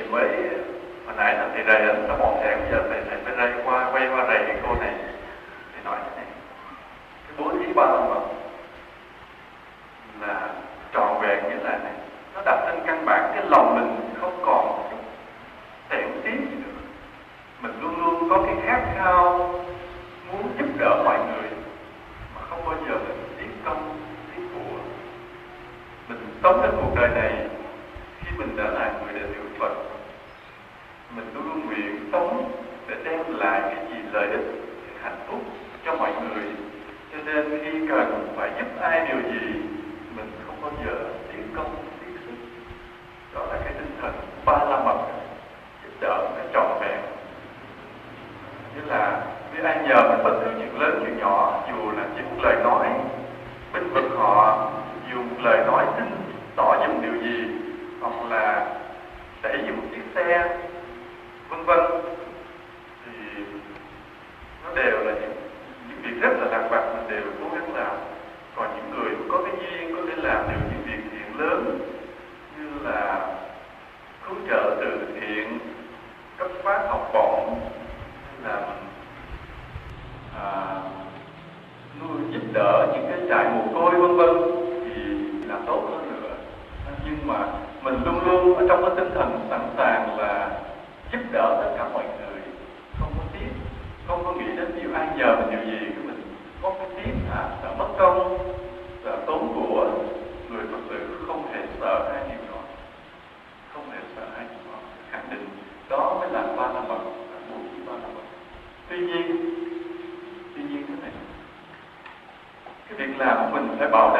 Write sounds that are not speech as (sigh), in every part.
thì mới, hồi nãy là thầy rầy nó bỏ thầy bây giờ thầy thầy mới rầy qua quay qua rầy cái cô này thầy nói thế này. Cái bố thí ba mà là tròn vẹn như là này. Nó đặt trên căn bản, cái lòng mình không còn tẻo tí gì nữa. Mình luôn luôn có cái khát khao muốn giúp đỡ mọi người, mà không bao giờ mình tiến công, tiến của mình sống trên cuộc đời này nên khi cần phải giúp ai điều gì. tinh thần sẵn sàng là giúp đỡ tất cả mọi người. Không có tiếc, không có nghĩ đến điều ai nhờ mình điều gì của mình có cái tiếc hả sợ mất công sợ tốn của người phật tử không hề sợ hai điều đó. Không hề sợ hai điều đó. Khẳng định đó mới là ba năm bậc là bố thí ba năm bậc tuy nhiên tuy nhiên thế này, cái việc làm của mình phải bảo đảm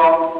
Call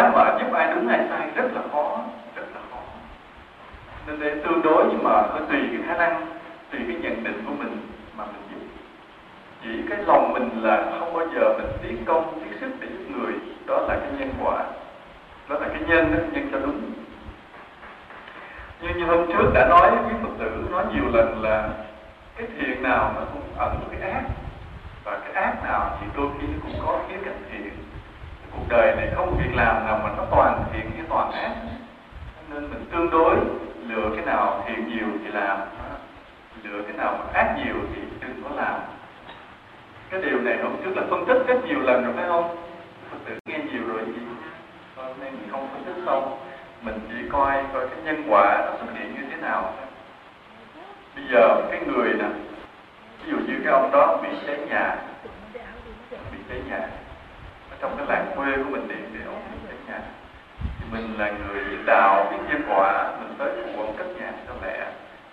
giá mà giúp ai đúng hay sai rất là khó rất là khó. Nên đây tương đối nhưng mà nó tùy cái khả năng tùy cái nhận định của mình mà mình giúp chỉ cái lòng mình là không bao giờ mình tiến công tiến sức để giúp người. Đó là cái nhân quả. Đó là cái nhân đó, nhân cho đúng. Như như hôm trước đã nói với phật tử nói nhiều lần là cái thiện nào nó cũng ẩn cái ác và cái ác nào thì đôi khi nó cũng có khía cạnh thiện cuộc đời này không việc làm nào mà nó toàn thiện hay toàn ác. Nên mình tương đối lựa cái nào thiện nhiều thì làm. Lựa cái nào mà ác nhiều thì đừng có làm. Cái điều này hôm trước là phân tích rất nhiều lần rồi phải không? Phật tử nghe nhiều rồi gì hôm nay mình không phân tích xong, mình chỉ coi coi cái nhân quả nó xuất hiện như thế nào. Bây giờ cái người nè ví dụ như cái ông đó bị cháy nhà bị cháy nhà trong cái làng quê của mình điện thì ông bị nhà thì mình là người đạo, biết nhân quả, mình tới phụ ông cất nhà cho mẹ.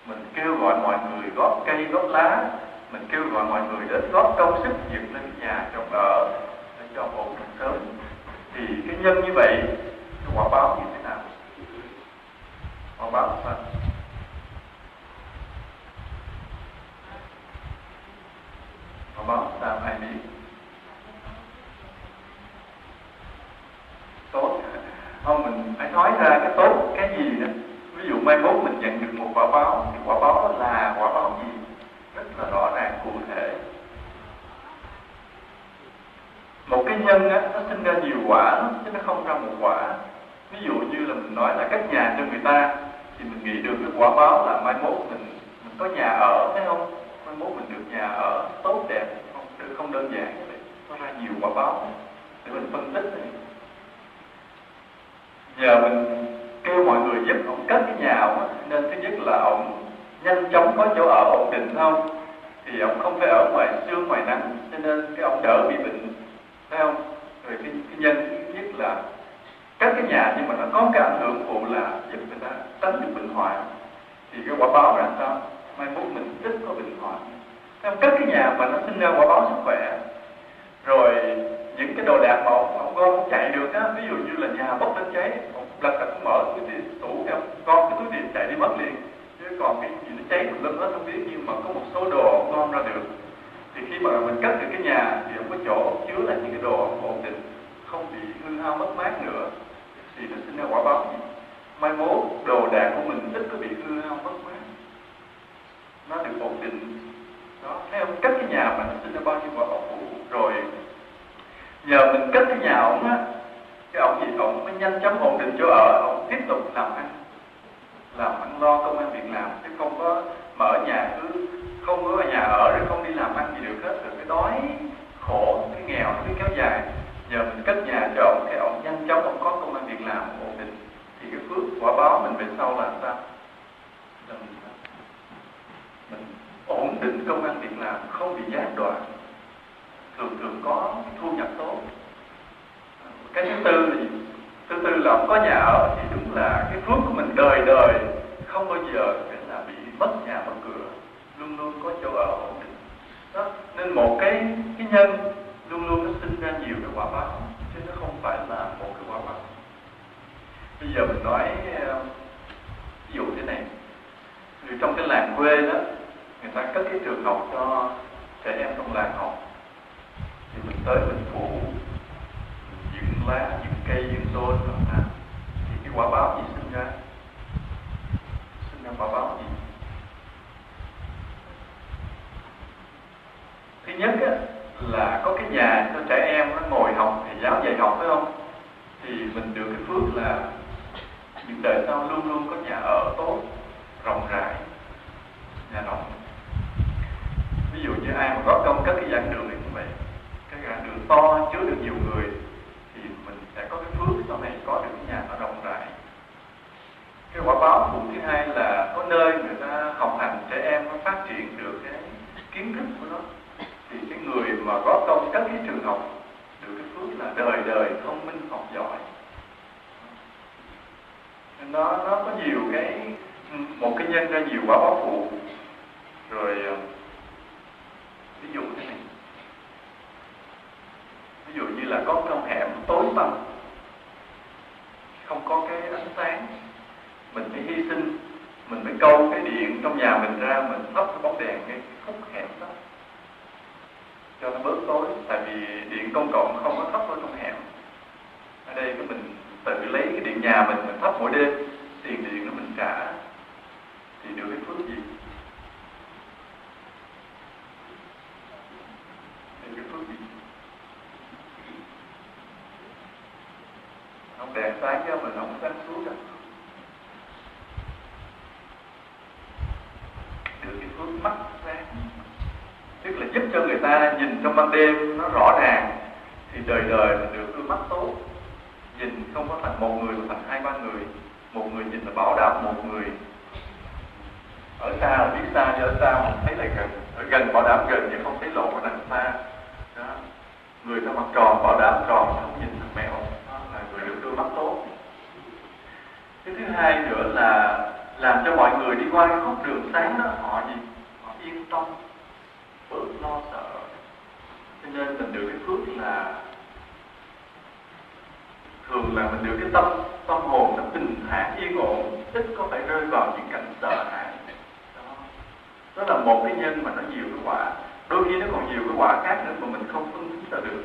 Mình kêu gọi mọi người góp cây, góp lá. Mình kêu gọi mọi người đến góp công sức dựng lên nhà trồng ở, để cho ổn định sớm. Thì cái nhân như vậy, cái quả báo như thế nào? Quả báo là quả báo là ai biết? Tốt. Không, mình phải nói ra cái tốt cái gì đó. Ví dụ mai mốt mình nhận được một quả báo, thì quả báo đó là quả báo gì? Rất là rõ ràng, cụ thể. Một cái nhân á, nó sinh ra nhiều quả chứ nó không ra một quả. Ví dụ như là mình nói là cách nhà cho người ta, thì mình nghĩ được cái quả báo là mai mốt mình mình có nhà ở, thấy không? Mai mốt mình được nhà ở, tốt đẹp, không được không đơn giản nó ra nhiều quả báo. Để mình phân tích này giờ mình kêu mọi người giúp ông cất cái nhà ông nên thứ nhất là ông nhanh chóng có chỗ ở ổn định không thì ông không phải ở ngoài sương ngoài nắng cho nên cái ông đỡ bị bệnh thấy không? Rồi cái, cái nhân thứ nhất là cất cái nhà nhưng mà nó có cái ảnh hưởng phụ là giúp người ta tránh được bệnh hoạn. Thì cái quả báo là sao? Mai mốt mình ít có bệnh hoạn. Không? Cất cái nhà mà nó sinh ra quả báo sức khỏe. Rồi những cái đồ đạc mà ông, ông con không chạy được á ví dụ như là nhà bốc lên cháy ông lật tật mở cái tiền tủ em con cái túi tiền chạy đi mất liền. Chứ còn cái gì nó cháy mình lên hết không biết nhưng mà có một số đồ ông gom ra được. Thì khi mà mình cất được cái nhà thì ông có chỗ chứa lại những cái đồ ông ổn định không bị hư hao mất mát nữa thì nó sinh ra quả báo gì? Mai mốt đồ đạc của mình ít có bị hư hao mất mát. Nó được ổn định. Đó thấy không? Cất cái nhà mà nó sinh ra bao nhiêu quả báo phụ nhờ mình cất cái nhà ổng á cái ổng gì ổng mới nhanh chóng ổn định chỗ ở ổng tiếp tục làm ăn. Làm ăn lo công ăn việc làm chứ không có mở nhà cứ không có nhà ở rồi không đi làm ăn gì được hết. Rồi cái đói khổ cái nghèo nó cứ kéo dài. Giờ mình cất nhà cho ổng cái ổng nhanh chóng ổng có công an việc làm ổn định. Thì cái phước quả báo mình về sau là sao? Là mình, mình ổn định công an việc làm không bị gián đoạn thường thường có thu nhập tốt. Cái thứ tư thì, thứ tư là không có nhà ở thì đúng là cái phước của mình đời đời không bao giờ là bị mất nhà mất cửa, luôn luôn có chỗ ở ổn định. Đó, nên một cái cái nhân luôn luôn nó sinh ra nhiều cái quả báo, chứ nó không phải là một cái quả báo. Bây giờ mình nói ờ, ví dụ thế này thì trong cái làng quê đó, người ta cất cái trường học cho trẻ em trong làng học thì mình tới mình phủ dựng lá dựng cây dựng tôn làm thì cái quả báo gì sinh ra? Sinh ra quả báo gì? Thứ nhất á, là có cái nhà cho trẻ em nó ngồi học thì giáo dạy học phải không? Thì mình được cái phước là những đời sau luôn luôn có nhà ở tốt rộng rãi nhà rộng ví dụ như ai mà có công cất cái giảng đường hay là đường to, chứa được nhiều người, thì mình sẽ có cái phước sau này có được cái nhà nó rộng rãi. Cái quả báo phụ thứ hai là có nơi người ta học hành, trẻ em nó phát triển được cái kiến thức của nó. Thì cái người mà có công các cái trường học được cái phước là đời đời thông minh học giỏi. Nó nó có nhiều cái, một cái nhân ra nhiều quả báo phụ. Rồi ờ, ví dụ thế này ví dụ như là có trong hẻm tối tăm không có cái ánh sáng, mình phải hy sinh, mình phải câu cái điện trong nhà mình ra, mình thắp cái bóng đèn cái khúc hẻm đó cho nó bớt tối. Tại vì điện công cộng không có thắp ở trong hẻm. Ở đây cái mình tự lấy cái điện nhà mình mình thắp mỗi đêm, tiền điện nó mình trả thì được cái phước gì? Được cái phước gì? Không đèn sáng cho mình không sáng suốt đâu được cái phước mắt sáng tức là giúp cho người ta nhìn trong ban đêm nó rõ ràng, thì đời đời mình được đôi mắt tốt. Nhìn không có thành một người mà thành hai, ba người. Một người nhìn là bảo đảm một người. Ở xa là biết xa chứ ở xa mình thấy là gần. Ở gần bảo đảm gần, nhưng không thấy lộ ở đằng xa. Đó. người ta mặt tròn, bảo đảm tròn, không nhìn thằng mèo đó là người được đôi mắt tốt cái thứ hai nữa là làm cho mọi người đi qua cái khúc đường sáng đó, họ gì họ yên tâm bớt lo sợ. Cho nên mình được cái phước là thường là mình được cái tâm tâm hồn nó bình thản yên ổn ít có phải rơi vào những cảnh sợ hãi. Đó. đó là một cái nhân mà nó nhiều cái quả. Đôi khi nó còn nhiều cái quả khác nữa mà mình không phân tích ra được.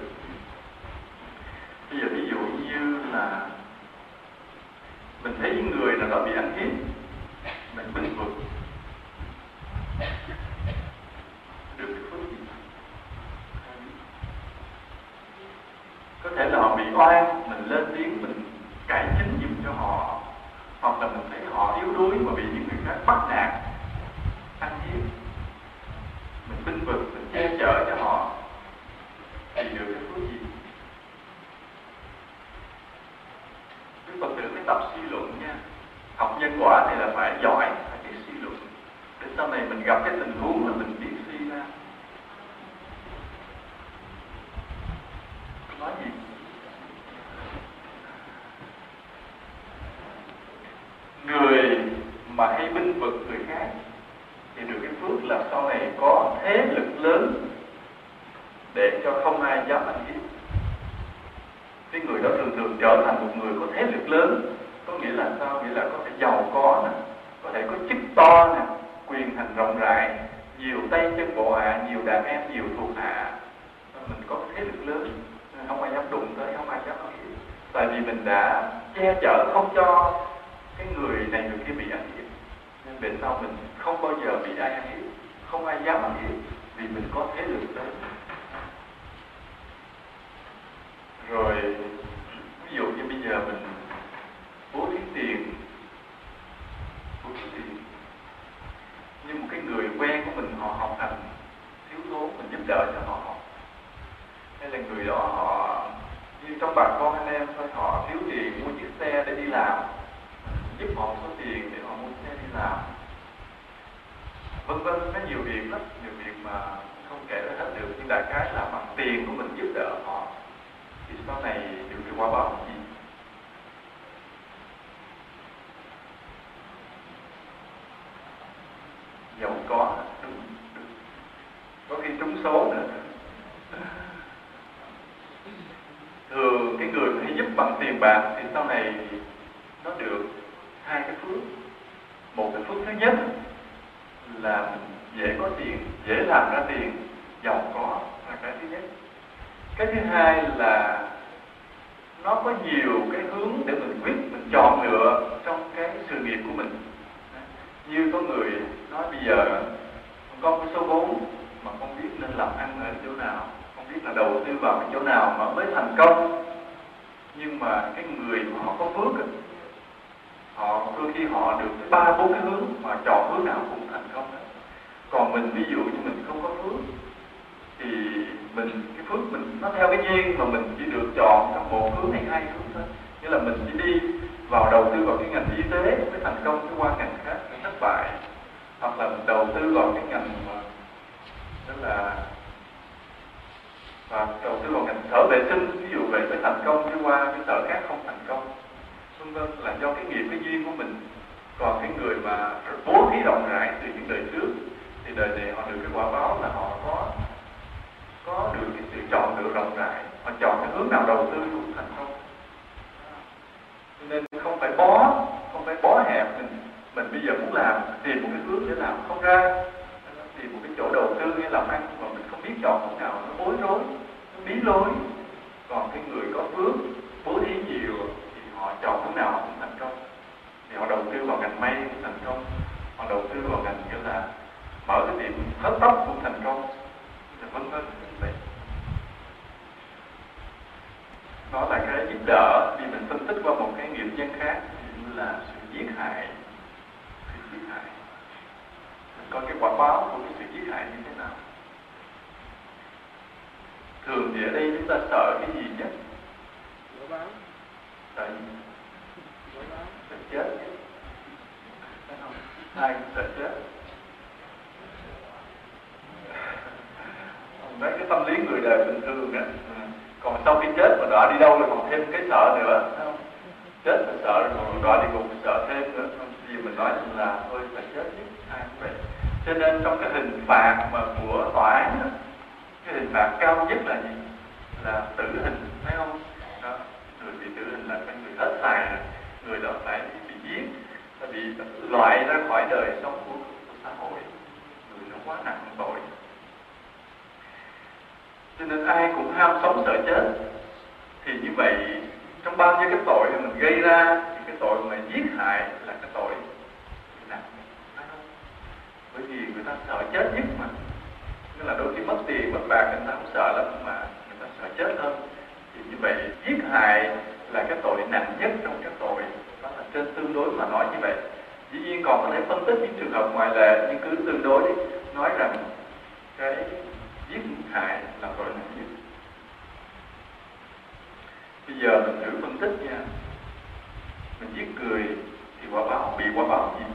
Bây giờ ví dụ như là mình thấy những người nào đó bị ăn hiếp mình bình vực được phước gì có thể là họ bị oan, mình lên tiếng, mình cải chính giùm cho họ. Hoặc là mình thấy họ yếu đuối mà bị những người khác bắt nạt ăn hiếp mình binh vực mình che chở cho họ thì được cái phước gì Đức Phật tử mới tập suy luận nha học nhân quả thì là phải giỏi phải biết suy luận để sau này mình gặp cái tình huống là mình biết suy ra. Nói gì? Người mà hay binh vực người khác thì được cái phước là sau này có thế lực lớn để cho không ai dám ăn hiếp. Cái người đó thường thường trở thành một người có thế lực lớn, có nghĩa là sao? Nghĩa là có thể giàu có nè, có thể có chức to nè quyền hành rộng rãi nhiều tay chân bộ hạ, nhiều đàn em, nhiều thuộc hạ. Mình có thế lực lớn, không ai dám đụng tới, không ai dám ăn nói tại vì mình đã che chở không cho cái người này, người kia bị ăn hiếp. Nên về sau mình không bao giờ bị ai ăn hiếp, không ai dám ăn hiếp, vì mình có thế lực lớn. Rồi, ví dụ như bây giờ mình bố thí tiền. Bố thí tiền như một cái người quen của mình họ học hành thiếu thốn, mình giúp đỡ cho họ. Hay là người đó họ như trong bà con anh em thôi, họ thiếu tiền mua chiếc xe để đi làm. Giúp họ số tiền để họ mua xe đi làm. Vân vân có nhiều việc lắm, nhiều việc mà không kể ra hết được. Nhưng đại khái là bằng tiền của mình giúp đỡ họ. Thì sau này những cái quả báo, gì giàu có đúng, đúng. có khi trúng số nữa. Thường cái người hay giúp bằng tiền bạc thì sau này nó được hai cái phước. Một cái phước thứ nhất là dễ có tiền dễ làm ra tiền giàu có là cái thứ nhất. Cái thứ hai là nó có nhiều cái hướng để mình quyết mình chọn lựa trong cái sự nghiệp của mình. Như có người nói bây giờ con có số vốn mà không biết nên làm ăn ở chỗ nào, không biết là đầu tư vào cái chỗ nào mà mới thành công. Nhưng mà cái người mà họ có phước họ đôi khi họ được cái ba, bốn cái hướng mà chọn hướng nào cũng thành công đó. còn mình ví dụ như mình không có phước, thì mình, cái phước mình nó theo cái duyên mà mình chỉ được chọn trong một hướng hay hai hướng thôi. Nghĩa là mình chỉ đi vào đầu tư vào cái ngành y tế mới thành công, cái qua ngành khác mới thất bại hoặc là mình đầu tư vào cái ngành mà, tức là, và đầu tư vào ngành sở vệ sinh, ví dụ vậy mới thành công chứ qua cái sở khác không thành công. Vân vân, là do cái nghiệp, cái duyên của mình. Còn cái người mà bố thí rộng rãi từ những đời trước, thì đời này họ được cái quả báo là họ có có được cái sự chọn lựa rộng rãi. Họ chọn cái hướng nào đầu tư cũng thành công. Cho nên không phải bó, không phải bó hẹp mình mình bây giờ muốn làm, tìm một cái hướng để làm không ra. Tìm một cái chỗ đầu tư hay làm ăn mà mình không biết chọn chỗ nào, nó bối rối, nó bí lối. Còn cái người có phước bố thí nhiều thì họ chọn chỗ nào cũng thành công. Thì họ đầu tư vào ngành may cũng thành công. Họ đầu tư vào ngành nghĩa là mở cái tiệm hớt tóc cũng thành công. Vân vân vậy. Đó là cái giúp đỡ vì mình phân tích qua một cái nghiệp nhân khác, như là sự giết hại coi cái quả báo của cái sự giết hại như thế nào. Thường thì ở đây chúng ta sợ cái gì nhất? Sợ gì sợ chết ai cũng sợ chết. Mấy cái tâm lý người đời bình thường đó còn sau khi chết mà đọa đi đâu là còn thêm cái sợ nữa không? chết là sợ rồi còn đọa đi ngục sợ thêm nữa. Vì mình nói là thôi phải chết chứ. Ai cũng vậy cho nên trong cái hình phạt mà của tòa án đó, cái hình phạt cao nhất là gì? Là tử hình thấy không? Đó người bị tử hình là cái người hết tài rồi người đó phải bị giết bị loại ra khỏi đời sống của, của xã hội. Người nó quá nặng tội. Cho nên ai cũng ham sống sợ chết. Thì như vậy trong bao nhiêu cái tội mà mình gây ra thì cái tội mà giết hại là cái tội bởi vì người ta sợ chết nhất mà. Nên là đôi khi mất tiền, mất bạc, người ta không sợ lắm mà người ta sợ chết hơn. Thì như vậy, giết hại là cái tội nặng nhất trong các tội. Đó là trên tương đối mà nói như vậy. Dĩ nhiên còn có thể phân tích những trường hợp ngoại lệ, nhưng cứ tương đối đi, nói rằng cái giết hại là tội nặng nhất. Bây giờ mình thử phân tích nha. Mình giết người thì quả báo, bị quả báo gì?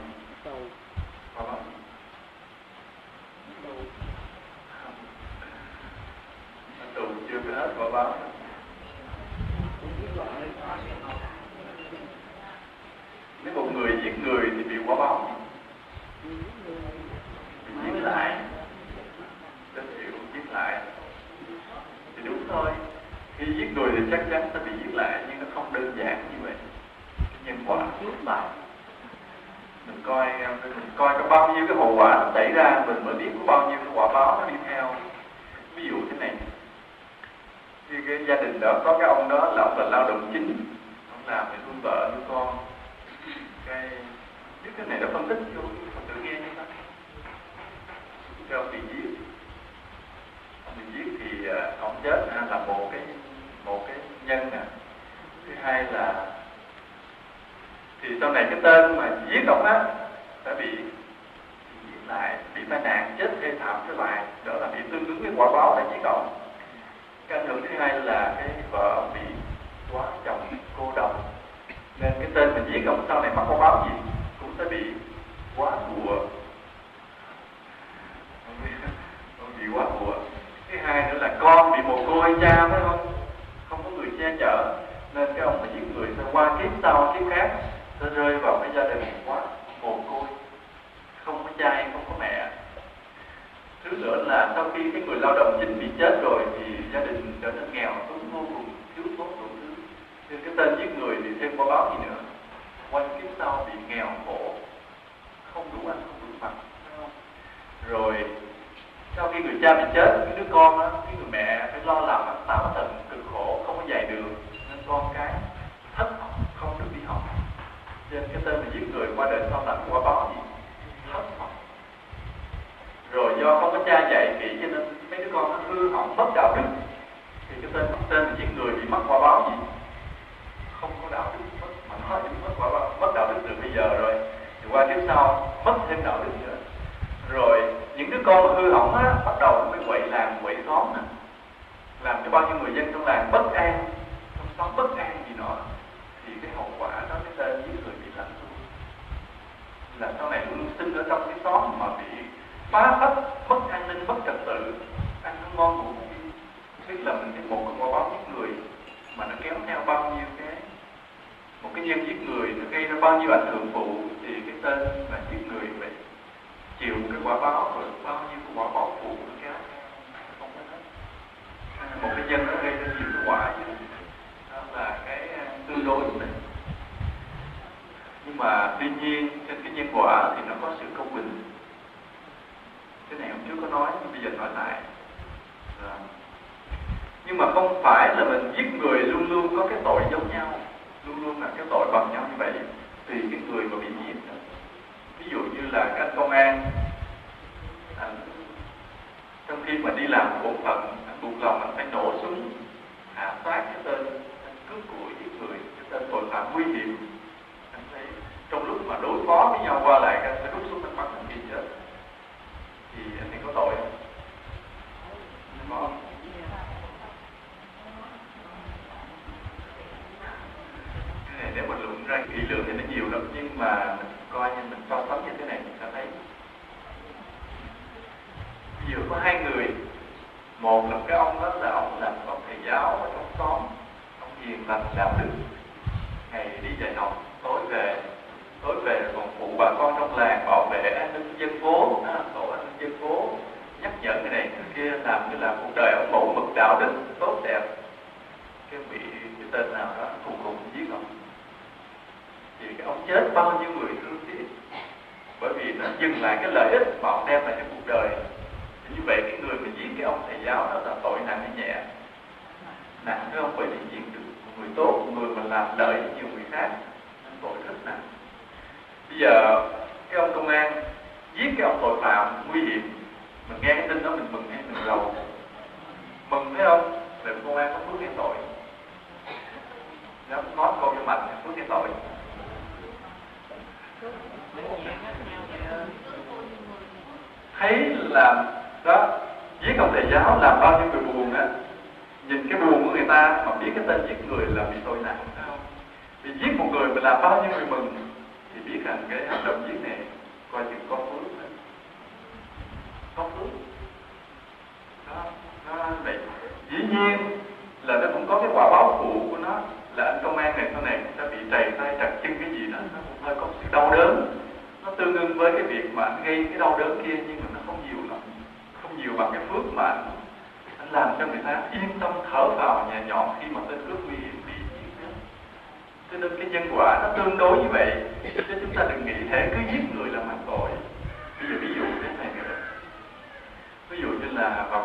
Nhiên giết người nó gây ra bao nhiêu ảnh hưởng phụ, thì cái tên là giết người phải chịu cái quả báo rồi bao nhiêu quả báo phụ nó kéo không có hết. Một cái nhân nó gây ra nhiều cái quả chứ đó. Là cái à, tương đối này nhưng mà tuy nhiên, trên cái nhân quả thì nó có sự công bình. Cái này hôm trước có nói, nhưng bây giờ nói lại. Nhưng mà không phải là mình giết người luôn luôn có cái tội giống nhau luôn luôn là cái tội bằng nhau như vậy thì cái người mà bị nhiễm đó, ví dụ như là các anh công an anh, trong khi mà đi làm bổn phận anh buộc lòng anh phải nổ súng hạ sát cái tên anh cướp của giết người cái tên tội phạm nguy hiểm anh thấy trong lúc mà đối phó với nhau qua lại anh phải rút súng anh bắn anh bị chết thì anh ấy có tội không? Không có. Cái này nếu mà luận ra kỹ lưỡng thì nó nhiều lắm nhưng mà mình coi như mình so sánh như thế này mình sẽ thấy ví dụ có hai người một là cái ông đó là ông làm ông thầy giáo ở trong xóm ông hiền lành đạo đức ngày đi dạy học tối về tối về còn phụ bà con trong làng bảo vệ an ninh dân phố đó, tổ an ninh dân phố nhắc nhở cái này cái kia làm cái làm cuộc đời ông mẫu mực đạo đức tốt đẹp. Cái bị cái tên nào đó cùng cùng giết ông thì cái ông chết bao nhiêu người thương tiếc bởi vì nó dừng lại cái lợi ích mà ông đem lại cho cuộc đời. Thì như vậy cái người mà giết cái ông thầy giáo đó là tội nặng hay nhẹ? Nặng chứ không bởi vì giết được một người tốt, một người mà làm lợi cho nhiều người khác tội rất nặng. Bây giờ cái ông công an giết cái ông tội phạm nguy hiểm, mình nghe cái tin đó mình mừng hay mình lâu mừng thấy không? Là công an có phước cái tội? Nó nói câu cho mạnh phước cái tội? Thấy là đó giết ông thầy giáo làm bao nhiêu người buồn á. Nhìn cái buồn của người ta mà biết cái tên giết người là bị tội nặng phải không vì giết một người mà làm bao nhiêu người mừng thì biết rằng cái hành động giết này coi chừng có phước đấy. có phước. Đó, đó vậy. Dĩ nhiên là nó cũng có cái quả báo phụ của nó là anh công an này sau này cũng sẽ bị trầy tay chặt chân cái gì đó nó cũng hơi có sự đau đớn. Nó tương đương với cái việc mà anh gây cái đau đớn kia nhưng mà nó không nhiều lắm không nhiều bằng cái phước mà anh, anh làm cho người ta yên tâm thở vào nhẹ nhõm khi mà tên cướp nguy hiểm đi chết. Cho nên cái nhân quả nó tương đối như vậy chứ chúng ta đừng nghĩ thế cứ giết người là mang tội. Bây giờ ví dụ thế này nữa ví dụ như là vào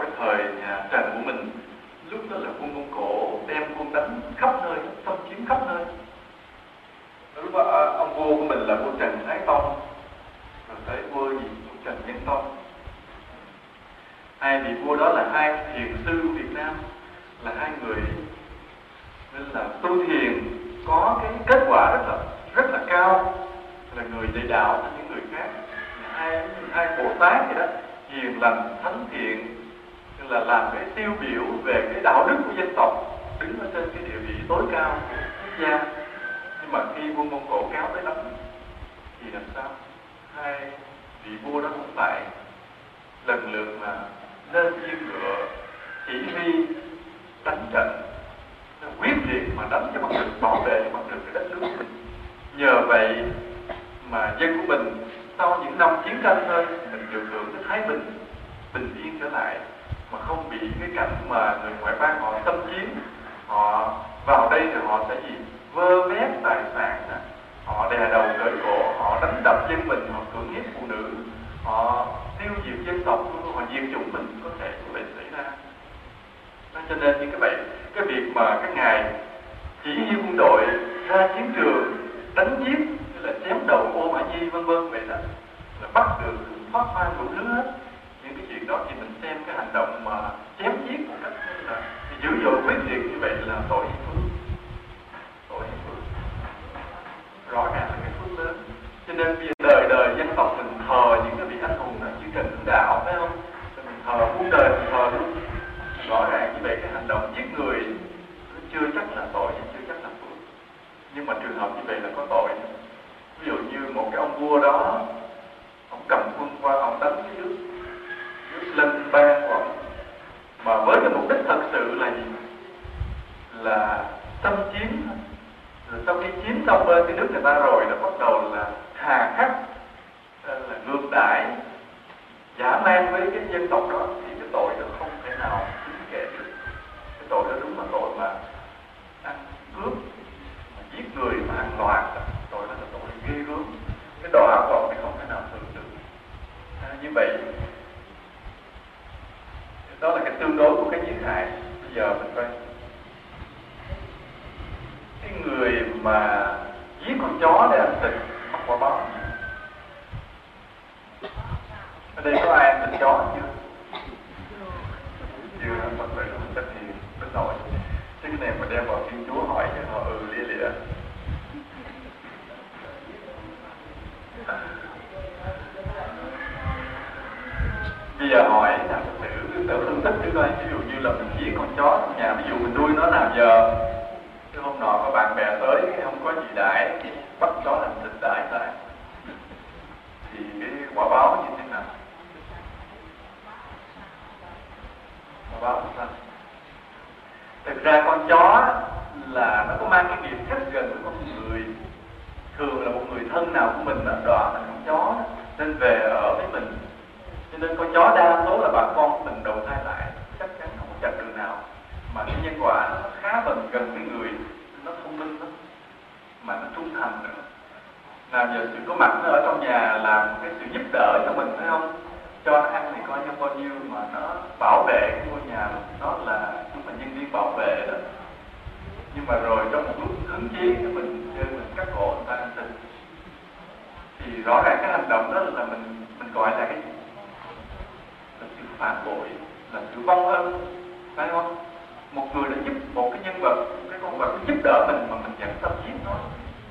coi ví dụ như là mình giết con chó trong nhà, ví dụ mình nuôi nó nào giờ, cái hôm nọ có bạn bè tới không có gì đãi bắt chó làm thịt đãi lại thì cái quả báo như thế nào? Quả báo là sao? Thực ra con chó là nó có mang cái nghiệp rất gần với con người. Thường là một người thân nào của mình là đọa thành con chó, nên về ở với mình. Cho nên con chó đa số là bà con của mình đầu thai lại chắc chắn không có chặt đường nào mà cái nhân quả gần gần với người, nó thông minh lắm, mà nó trung thành nữa. Làm giờ sự có mặt nó ở trong nhà làm cái sự giúp đỡ cho mình, phải không? Cho nó ăn thì coi như bao nhiêu mà nó bảo vệ cái ngôi nhà nó là chúng mình nhân viên bảo vệ đó. Nhưng mà rồi trong một lúc hứng chí mình chơi mình cắt cổ người ta ăn thịt. Thì rõ ràng cái hành động đó là mình mình gọi là cái gì là sự phản bội, là sự vong ân, phải không? Một người đã giúp một cái nhân vật cái con vật giúp đỡ mình mà mình vẫn tâm giết nó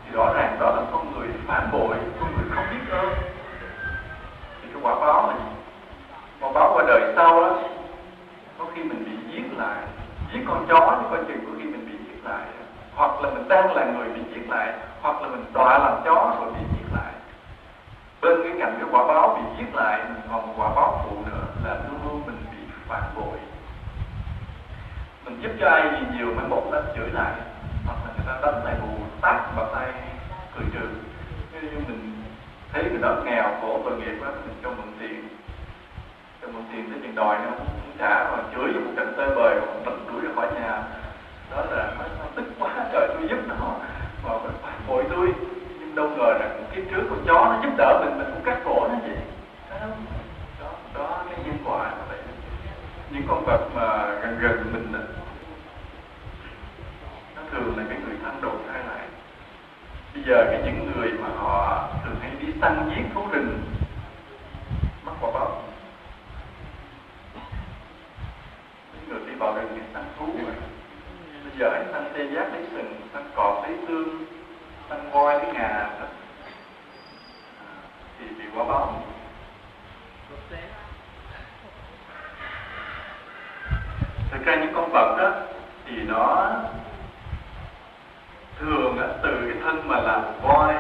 thì rõ ràng đó là con người phản bội, con người không biết ơn. Thì cái quả báo là gì quả báo qua đời sau đó, có khi mình bị giết lại. Giết con chó thì coi chừng có khi mình bị giết lại. Hoặc là mình đang là người bị giết lại, hoặc là mình đọa làm chó rồi bị giết lại. Bên cái cạnh cái quả báo bị giết lại mình còn quả báo phụ nữa là luôn luôn mình bị phản bội mình giúp cho ai gì nhiều mấy một đánh chửi lại. Hoặc là người ta đánh lại bù tát vào tay cười trừ. Như mình thấy người đó nghèo khổ tội nghiệp quá mình cho mượn tiền. Cho mượn tiền tới tiền đòi nó cũng trả mà chửi cho một trận tơi bời hoặc tận đuổi ra khỏi nhà. Đó là nó, nó tức quá trời tôi giúp nó. Mà mình phản bội tôi. Nhưng đâu ngờ rằng cái trước con chó nó giúp đỡ mình mình cũng cắt cổ nó vậy. Đó đó cái nhân quả như vậy. Những con vật mà gần gần mình thường là cái người thân đồ thai lại. Bây giờ cái những người mà họ thường hay đi săn giết thú rừng mắc quả báo. Những người đi vào rừng đi săn thú rồi bây giờ anh săn tê giác lấy sừng săn cọp lấy xương săn voi lấy ngà đó. À, thì bị quả báo. Thực ra những con vật đó thì nó thường á, từ cái thân mà làm voi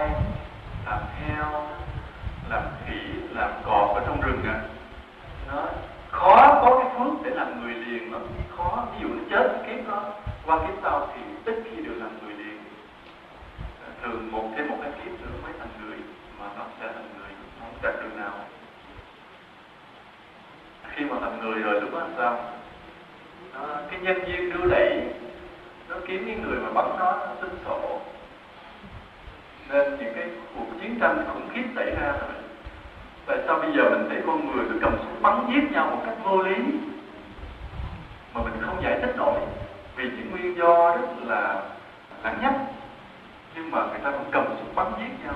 làm heo làm khỉ làm cọp ở trong rừng á nó khó có cái phước để làm người liền lắm. Khó ví dụ nó chết kiếp nó qua kiếp sau thì ít khi được làm người liền. À, thường một thêm một cái kiếp nữa mới thành người mà nó sẽ thành người nó không chặt đường nào. Khi mà thành người rồi lúc đó làm sao? Đó, cái nhân duyên đưa đẩy nó kiếm cái người mà bắn nó nên những cái cuộc chiến tranh khủng khiếp xảy ra rồi tại sao bây giờ mình thấy con người cứ cầm súng bắn giết nhau một cách vô lý? Mà mình không giải thích nổi. Vì những nguyên do rất là lắng nhắc. Nhưng mà người ta vẫn cầm súng bắn giết nhau.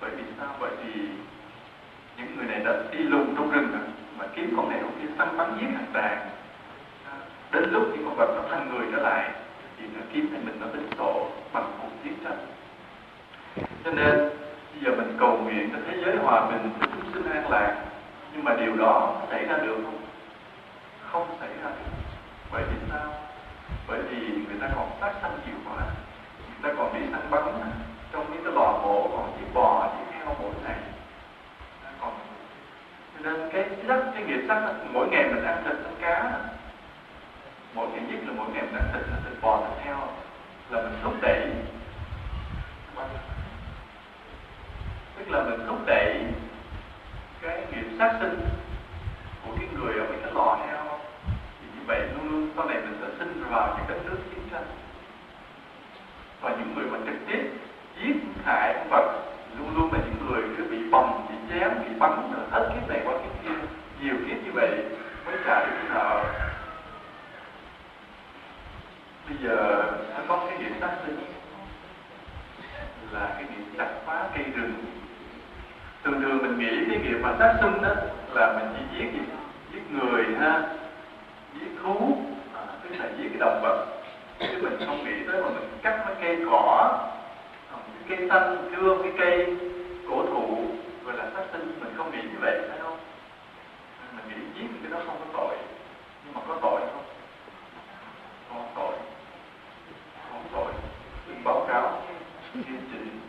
Bởi vì sao? Bởi vì những người này đã đi lùng trong rừng rồi, mà kiếm con này con kia săn bắn giết hàng đàn à, đến lúc những con vật nó thành người trở lại, thì nó kiếm thì mình nó tính sổ bằng cuộc chiến tranh cho nên bây giờ mình cầu nguyện cho thế giới hòa bình cho chúng sinh an lạc. Nhưng mà điều đó xảy ra được. Không không xảy ra được. Bởi vì sao? Bởi vì người ta còn sát sanh chịu quá, người ta còn đi săn bắn. Trong những cái lò mổ còn giết bò giết heo mỗi ngày. Còn cho nên cái sắc cái nghiệp sắc mỗi ngày mình ăn thịt ăn cá mỗi ngày nhất là mỗi ngày mình ăn thịt ăn thịt bò thịt heo. Là mình thúc đẩy tức là mình thúc đẩy cái nghiệp sát sinh của cái người ở cái lò heo. Thì như vậy luôn luôn sau này mình sẽ sinh vào những đất nước chiến tranh. Và những người mà trực tiếp giết hại vật luôn luôn là những người cứ bị bầm, bị chém, bị bắn rồi hết kiếp này qua kiếp kia. Nhiều kiếp như vậy mới trả được cái nợ. Bây giờ nó có cái nghiệp sát sinh. Là cái nghiệp chặt phá cây rừng thường thường mình nghĩ cái nghiệp mà sát sinh đó là mình chỉ giết gì giết người ha giết thú à, tức là giết cái động vật. Chứ mình không nghĩ tới mà mình cắt mấy cây cỏ à, cái cây xanh cưa cái cây cổ thụ gọi là sát sinh. Mình không nghĩ như vậy phải không? Mình nghĩ giết cái đó không có tội. Nhưng mà có tội không? Không tội. Không tội. Đừng báo cáo nghiêm chỉnh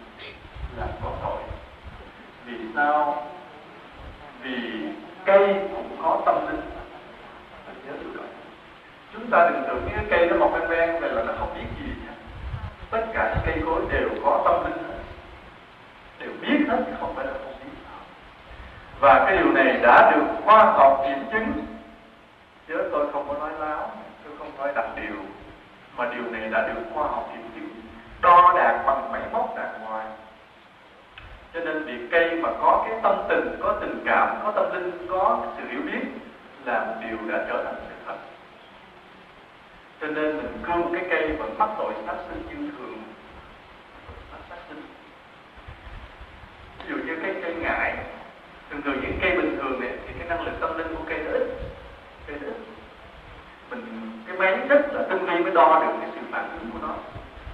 là có tội vì sao? Vì cây cũng có tâm linh. Mình nhớ điều đó. Chúng ta đừng tưởng cái cây nó mọc ven ven vậy là nó không biết gì nhé tất cả những cây cối đều có tâm linh. Đều biết hết chứ không phải là không biết. Và cái điều này đã được khoa học kiểm chứng. Chứ tôi không có nói láo, tôi không nói đặt điều, mà điều này đã được khoa học kiểm chứng đo đạt bằng máy móc đàng hoàng cho nên việc cây mà có cái tâm tình, có tình cảm, có tâm linh, có sự hiểu biết là một điều đã trở thành sự thật. Cho nên mình cương cái cây vẫn mắc tội sát sinh chương thường sát sinh ví dụ như cái cây ngại thường thường những cây bình thường này thì cái năng lực tâm linh của cây nó ít cây nó ít mình cái máy rất là tinh vi mới đo được cái sự phản ứng của nó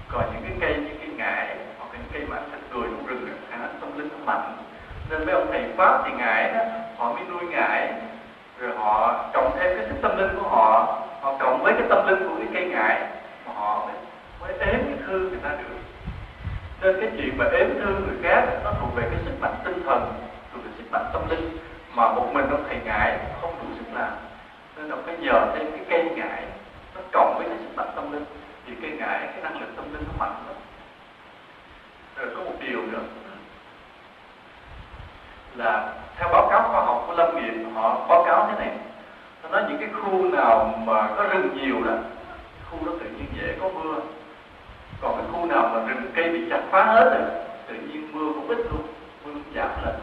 còn những cái cây như cây ngải hoặc những cây mà ăn thịt người trong rừng khả năng tâm linh nó mạnh nên mấy ông thầy pháp thì ngải đó họ mới nuôi ngải rồi họ trồng thêm cái sức tâm linh của họ họ cộng với cái tâm linh của cái cây ngải mà họ mới, mới ếm cái thương người ta được nên cái chuyện mà ếm thương người khác, nó thuộc về cái sức mạnh tinh thần, thuộc về sức mạnh tâm linh mà một mình ông thầy ngại không đủ sức làm. Nên ông phải nhờ thêm cái cây ngải, nó cộng với cái sức mạnh tâm linh. Thì cây ngải, cái năng lực tâm linh nó mạnh lắm. Rồi có một điều nữa. Là theo báo cáo khoa học của lâm nghiệp, họ báo cáo thế này. Nó nói những cái khu nào mà có rừng nhiều đó, khu đó tự nhiên dễ có mưa còn cái khu nào mà rừng cây bị chặt phá hết rồi, tự nhiên mưa cũng ít luôn, mưa giảm lên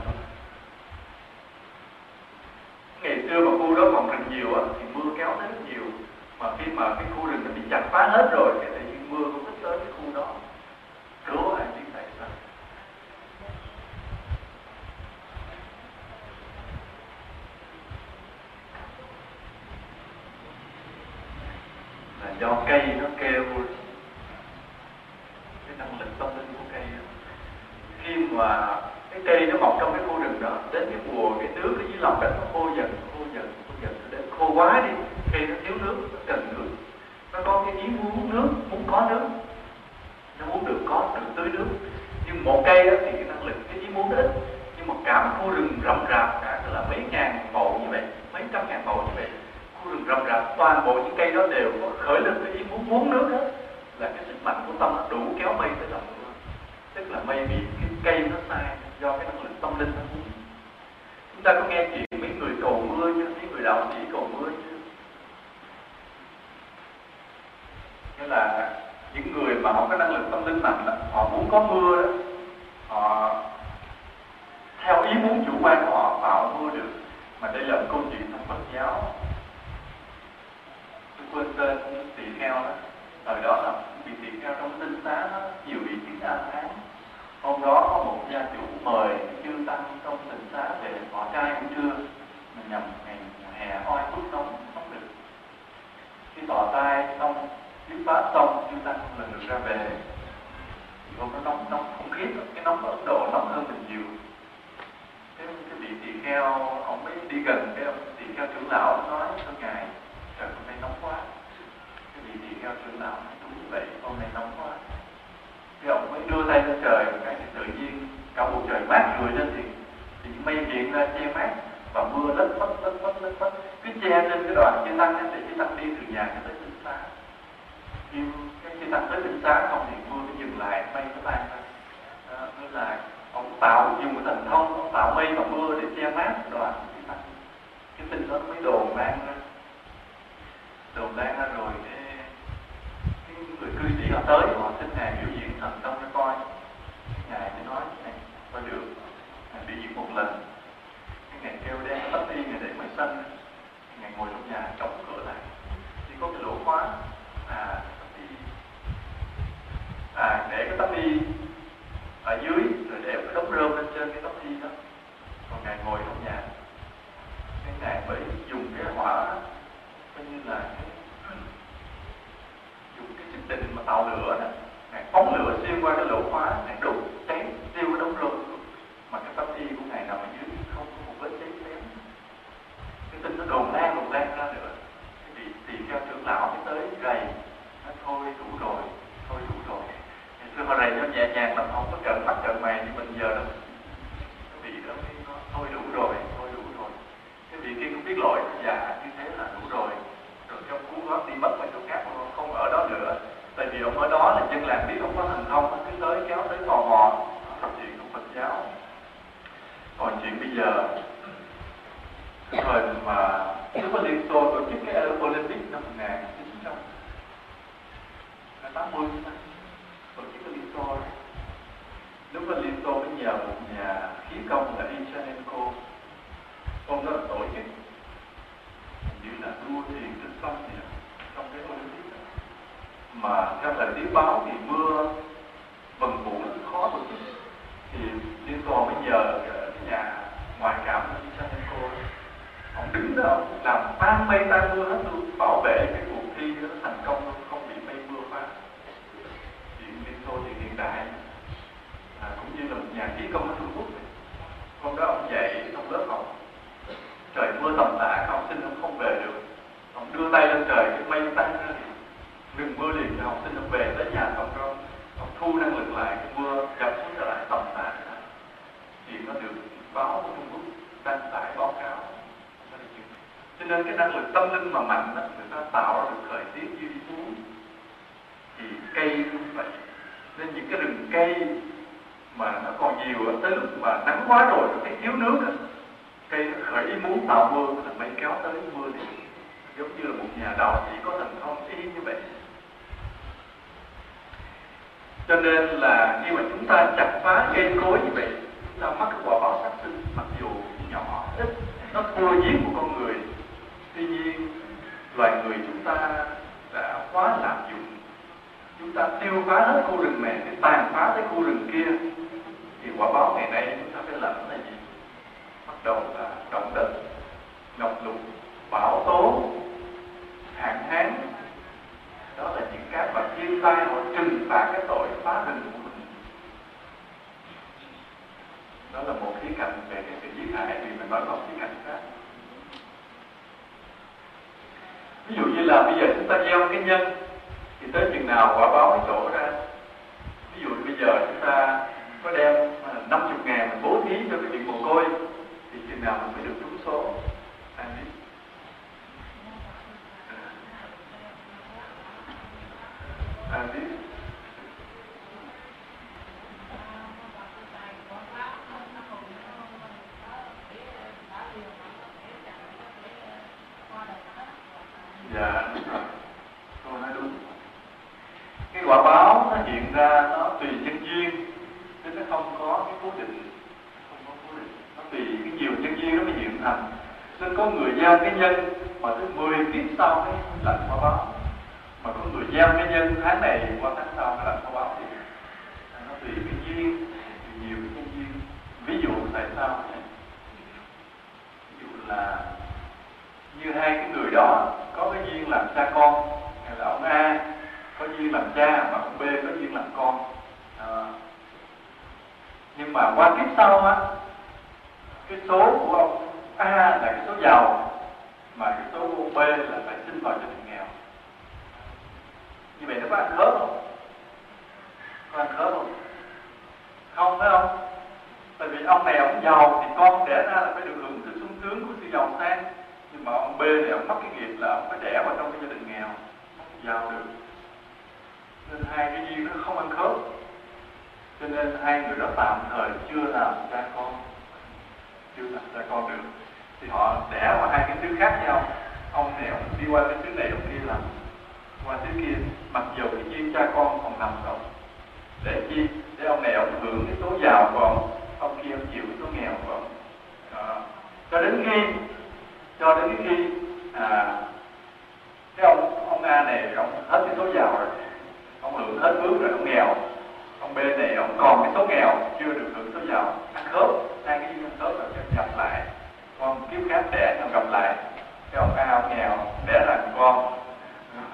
ngày xưa mà khu đó còn rừng nhiều á, thì mưa kéo tới rất nhiều. Mà khi mà cái khu rừng nó bị chặt phá hết rồi, thì tự nhiên mưa cũng ít tới cái khu đó. Đố ai biết tại sao là do cây nó kêu cái năng lực tâm linh của cây đó. khi mà cái cây nó mọc trong cái khu rừng đó đến cái mùa cái nước ở dưới lòng đất nó khô dần khô dần khô dần đến khô quá đi, thì nó thiếu nước, nó cần nước. Nó có cái ý muốn nước, muốn có nước. Nó muốn được có, được tưới nước. Nhưng một cây đó thì cái năng lực, cái ý muốn ít nhưng mà cả một khu rừng rậm rạp cả là mấy ngàn mẫu như vậy, mấy trăm ngàn mẫu như vậy. Khu rừng rậm rạp, toàn bộ những cây đó đều có khởi lên cái ý muốn muốn nước hết. Là cái sức mạnh của tâm đủ kéo mây tới lòng tức là mây bị cái cây nó sai do cái năng lực tâm linh nó muốn. Chúng ta có nghe chuyện 2015 thì có mới Nghĩa là những người mà họ có năng lực tâm linh mạnh họ muốn có mưa đó họ theo ý muốn chủ quan của họ mà mưa được. Mà đây là một câu chuyện trong Phật giáo. Tôi quên tên tỳ kheo đó. Thời đó là bị tỳ kheo trong tinh xá đó, nhiều ý kiến a tháng hôm đó có một gia chủ mời chư tăng trong tỉnh xá về họ trai cũng trưa mình nhầm hè oi bức nóng không được khi tỏ tay, xong thuyết pháp xong ta không lần được ra về. Thì hôm đó nóng nóng, không khí cái nóng ở ấn độ nóng hơn mình nhiều. Cái cái vị tỳ kheo, ông mới đi gần cái ông tỳ kheo trưởng lão nói, thưa ngài, trời, hôm nay nóng quá. Cái vị tỳ kheo trưởng lão nói, đúng như vậy, hôm nay nóng quá. Cái ông mới đưa tay lên trời, cái tự nhiên cả bầu trời mát rượi lên thì thì mây hiện ra che mát và mưa lất phất lất phất lất phất cứ che trên cái đoàn chư tăng để chư tăng đi từ nhà cho tới tinh xá. Khi cái chư tăng tới tinh xá không thì mưa nó dừng lại mây nó tan ra. Đó, nên là ông tạo dùng cái thần thông ông tạo mây và mưa để che mát đoàn chư tăng cái tình đó mới đồn lan ra. Đồn lan ra rồi cái, cái người cư sĩ họ tới họ xin ngài biểu diễn thần thông cho coi. Ngài mới nói này coi được ngài biểu diễn một lần cái ngài kêu đem tắt đi ngài để ngoài sân ngài ngồi trong nhà đóng cửa lại. Chỉ có cái lỗ khóa. À thì à để cái tấm đi ở dưới, rồi để cái đống rơm lên trên cái tấm đi đó. Còn ngài ngồi trong nhà, cái ngài mới dùng cái hỏa coi như là cái, (clears throat) dùng cái chức định mà tạo lửa đó. Ngài phóng lửa xuyên qua cái lỗ khóa ngài đốt cháy, tiêu cái đống rơm mà cái tấm y của ngài nằm ở dưới không có một vết cháy xém cái tin nó đồn lan đồn lan ra nữa cái vị tỳ kheo trưởng lão mới tới gầy nó thôi đủ rồi thôi đủ rồi ngày xưa họ rầy nó nhẹ nhàng lắm không có trợn mắt trợn mày như mình giờ đâu. Cái vị đó mới nói thôi đủ rồi, thôi đủ rồi. Cái vị kia cũng biết lỗi dạ như thế là đủ rồi. Rồi trong cú gót đi mất mấy chỗ khác không ở đó nữa. Tại vì ông ở đó là dân làng biết ông có thành công cứ tới kéo tới tò mò. Câu chuyện của Phật giáo. Còn chuyện bây giờ, cái thời mà Đức Phật Liên Xô tổ chức cái Olympic năm 1980 tổ chức cái Liên Xô với Phật mới nhờ một nhà khí công là Ichanenko ông đó tổ chức như là đua thuyền trên sông gì đó, trong cái Olympic đó. mà theo lời tiếng báo thì mưa vần vũ rất khó tổ chức. Thì liên xô mới nhờ cái nhà ngoại cảm là Ichanenko ông đứng đó làm tan mây tan mưa hết luôn bảo vệ cái cuộc thi nó thành công luôn không bị mây mưa phá thô thì hiện đại à, cũng như là một nhà khí công ở Trung Quốc hôm đó ông dạy trong lớp học trời mưa tầm tã các học sinh ông không về được. Ông đưa tay lên trời cái mây tan ra. Thì ngừng mưa liền cho học sinh ông về tới nhà xong rồi ông thu năng lực lại cái mưa dập xuống trở lại tầm tã. Thì nó được báo của Trung Quốc đăng tải báo cáo. Cho nên cái năng lực tâm linh mà mạnh đó, người ta tạo ra được thời tiết như phú. Muốn thì cây cũng vậy nên những cái rừng cây mà nó còn nhiều tới lúc mà nắng quá rồi nó thấy thiếu nước đó, cây nó khởi ý muốn tạo mưa là mây kéo tới mưa thì giống như là một nhà đạo chỉ có thần thông y như vậy. Cho nên là khi mà chúng ta chặt phá cây cối như vậy chúng ta mắc cái quả báo sát sinh mặc dù nhỏ ít nó thua giết của con người. Tuy nhiên loài người chúng ta đã quá lạm dụng chúng ta tiêu phá hết khu rừng này để tàn phá tới khu rừng kia, thì quả báo ngày nay chúng ta phải làm là gì? Bắt đầu là động đất, ngập lụt, bão tố, hạn hán. Đó là những cái mà thiên tai họ trừng phạt cái tội phá rừng của mình. Đó là một khía cạnh về cái sự giết hại, vì mình nói một khía cạnh khác. Ví dụ như là bây giờ chúng ta gieo cái nhân thì tới chừng nào quả báo mới trổ ra ví dụ bây giờ chúng ta có đem à, 50 ngàn mình bố thí cho cái việc mồ côi, thì chừng nào mình mới được trúng số? Ai biết? Biết dạ đúng rồi cô nói đúng cái quả báo nó hiện ra nó tùy nhân duyên chứ nó không có cái cố định không có cố định nó tùy cái nhiều nhân duyên nó mới hiện thành nên có người gieo cái nhân mà tới 10 kiếp sau mới là quả báo. Mà có người gieo cái nhân tháng này qua tháng sau mới lạnh quả báo thì nó tùy cái duyên tùy nhiều cái duyên. Ví dụ tại sao? Ví dụ là như hai cái người đó có cái duyên làm cha con hay là ông A có duyên làm cha mà ông B có duyên làm con. À, nhưng mà qua kiếp sau á cái số của ông A là cái số giàu, mà cái số B là phải sinh vào gia đình nghèo. Như vậy nó có ăn khớp không? Có ăn khớp không? Không, phải không? Tại vì ông này ông giàu thì con đẻ ra là phải được hưởng sự sung sướng của sự giàu sang. Nhưng mà ông B thì ông mất cái nghiệp là ông phải đẻ vào trong cái gia đình nghèo, không giàu được. Nên hai cái duyên nó không ăn khớp. Cho nên hai người đó tạm thời chưa làm cha con, chưa làm cha con được thì họ đẻ vào hai cái thứ khác nhau. Ông này ông đi qua cái thứ này ông kia làm qua thứ kia. Mặc dù cái duyên cha con còn nằm đâu để chi? Để ông này ông hưởng cái số giàu còn, ông kia ông chịu cái số nghèo còn. đó. cho đến khi cho đến khi à, cái ông ông A này ông hết cái số giàu rồi ông hưởng hết bước rồi ông nghèo. Ông B này ông còn cái số nghèo chưa được hưởng số giàu. Ăn khớp hai cái duyên ăn khớp là gặp con kiếp khác đẻ con gặp lại cái ông A ông nghèo đẻ làm con.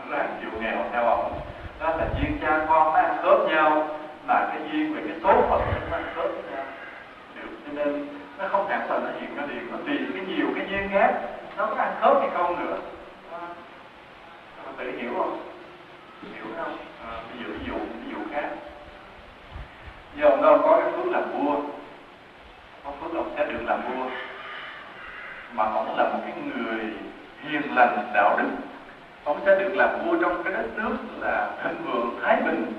Là chịu nghèo theo ông. Đó là duyên cha con nó ăn khớp nhau mà cái duyên về cái số phận nó ăn khớp nhau. Được cho nên nó không hẳn là nó hiện ra liền nó tùy cái nhiều cái duyên khác nó có ăn khớp hay không nữa. À, tự hiểu không? Hiểu không? À, ví dụ ví dụ ví dụ khác. Giờ ông đâu có cái phước làm vua có phước ông sẽ được làm vua mà ông là một cái người hiền lành đạo đức. Ông sẽ được làm vua trong cái đất nước là thịnh vượng thái bình.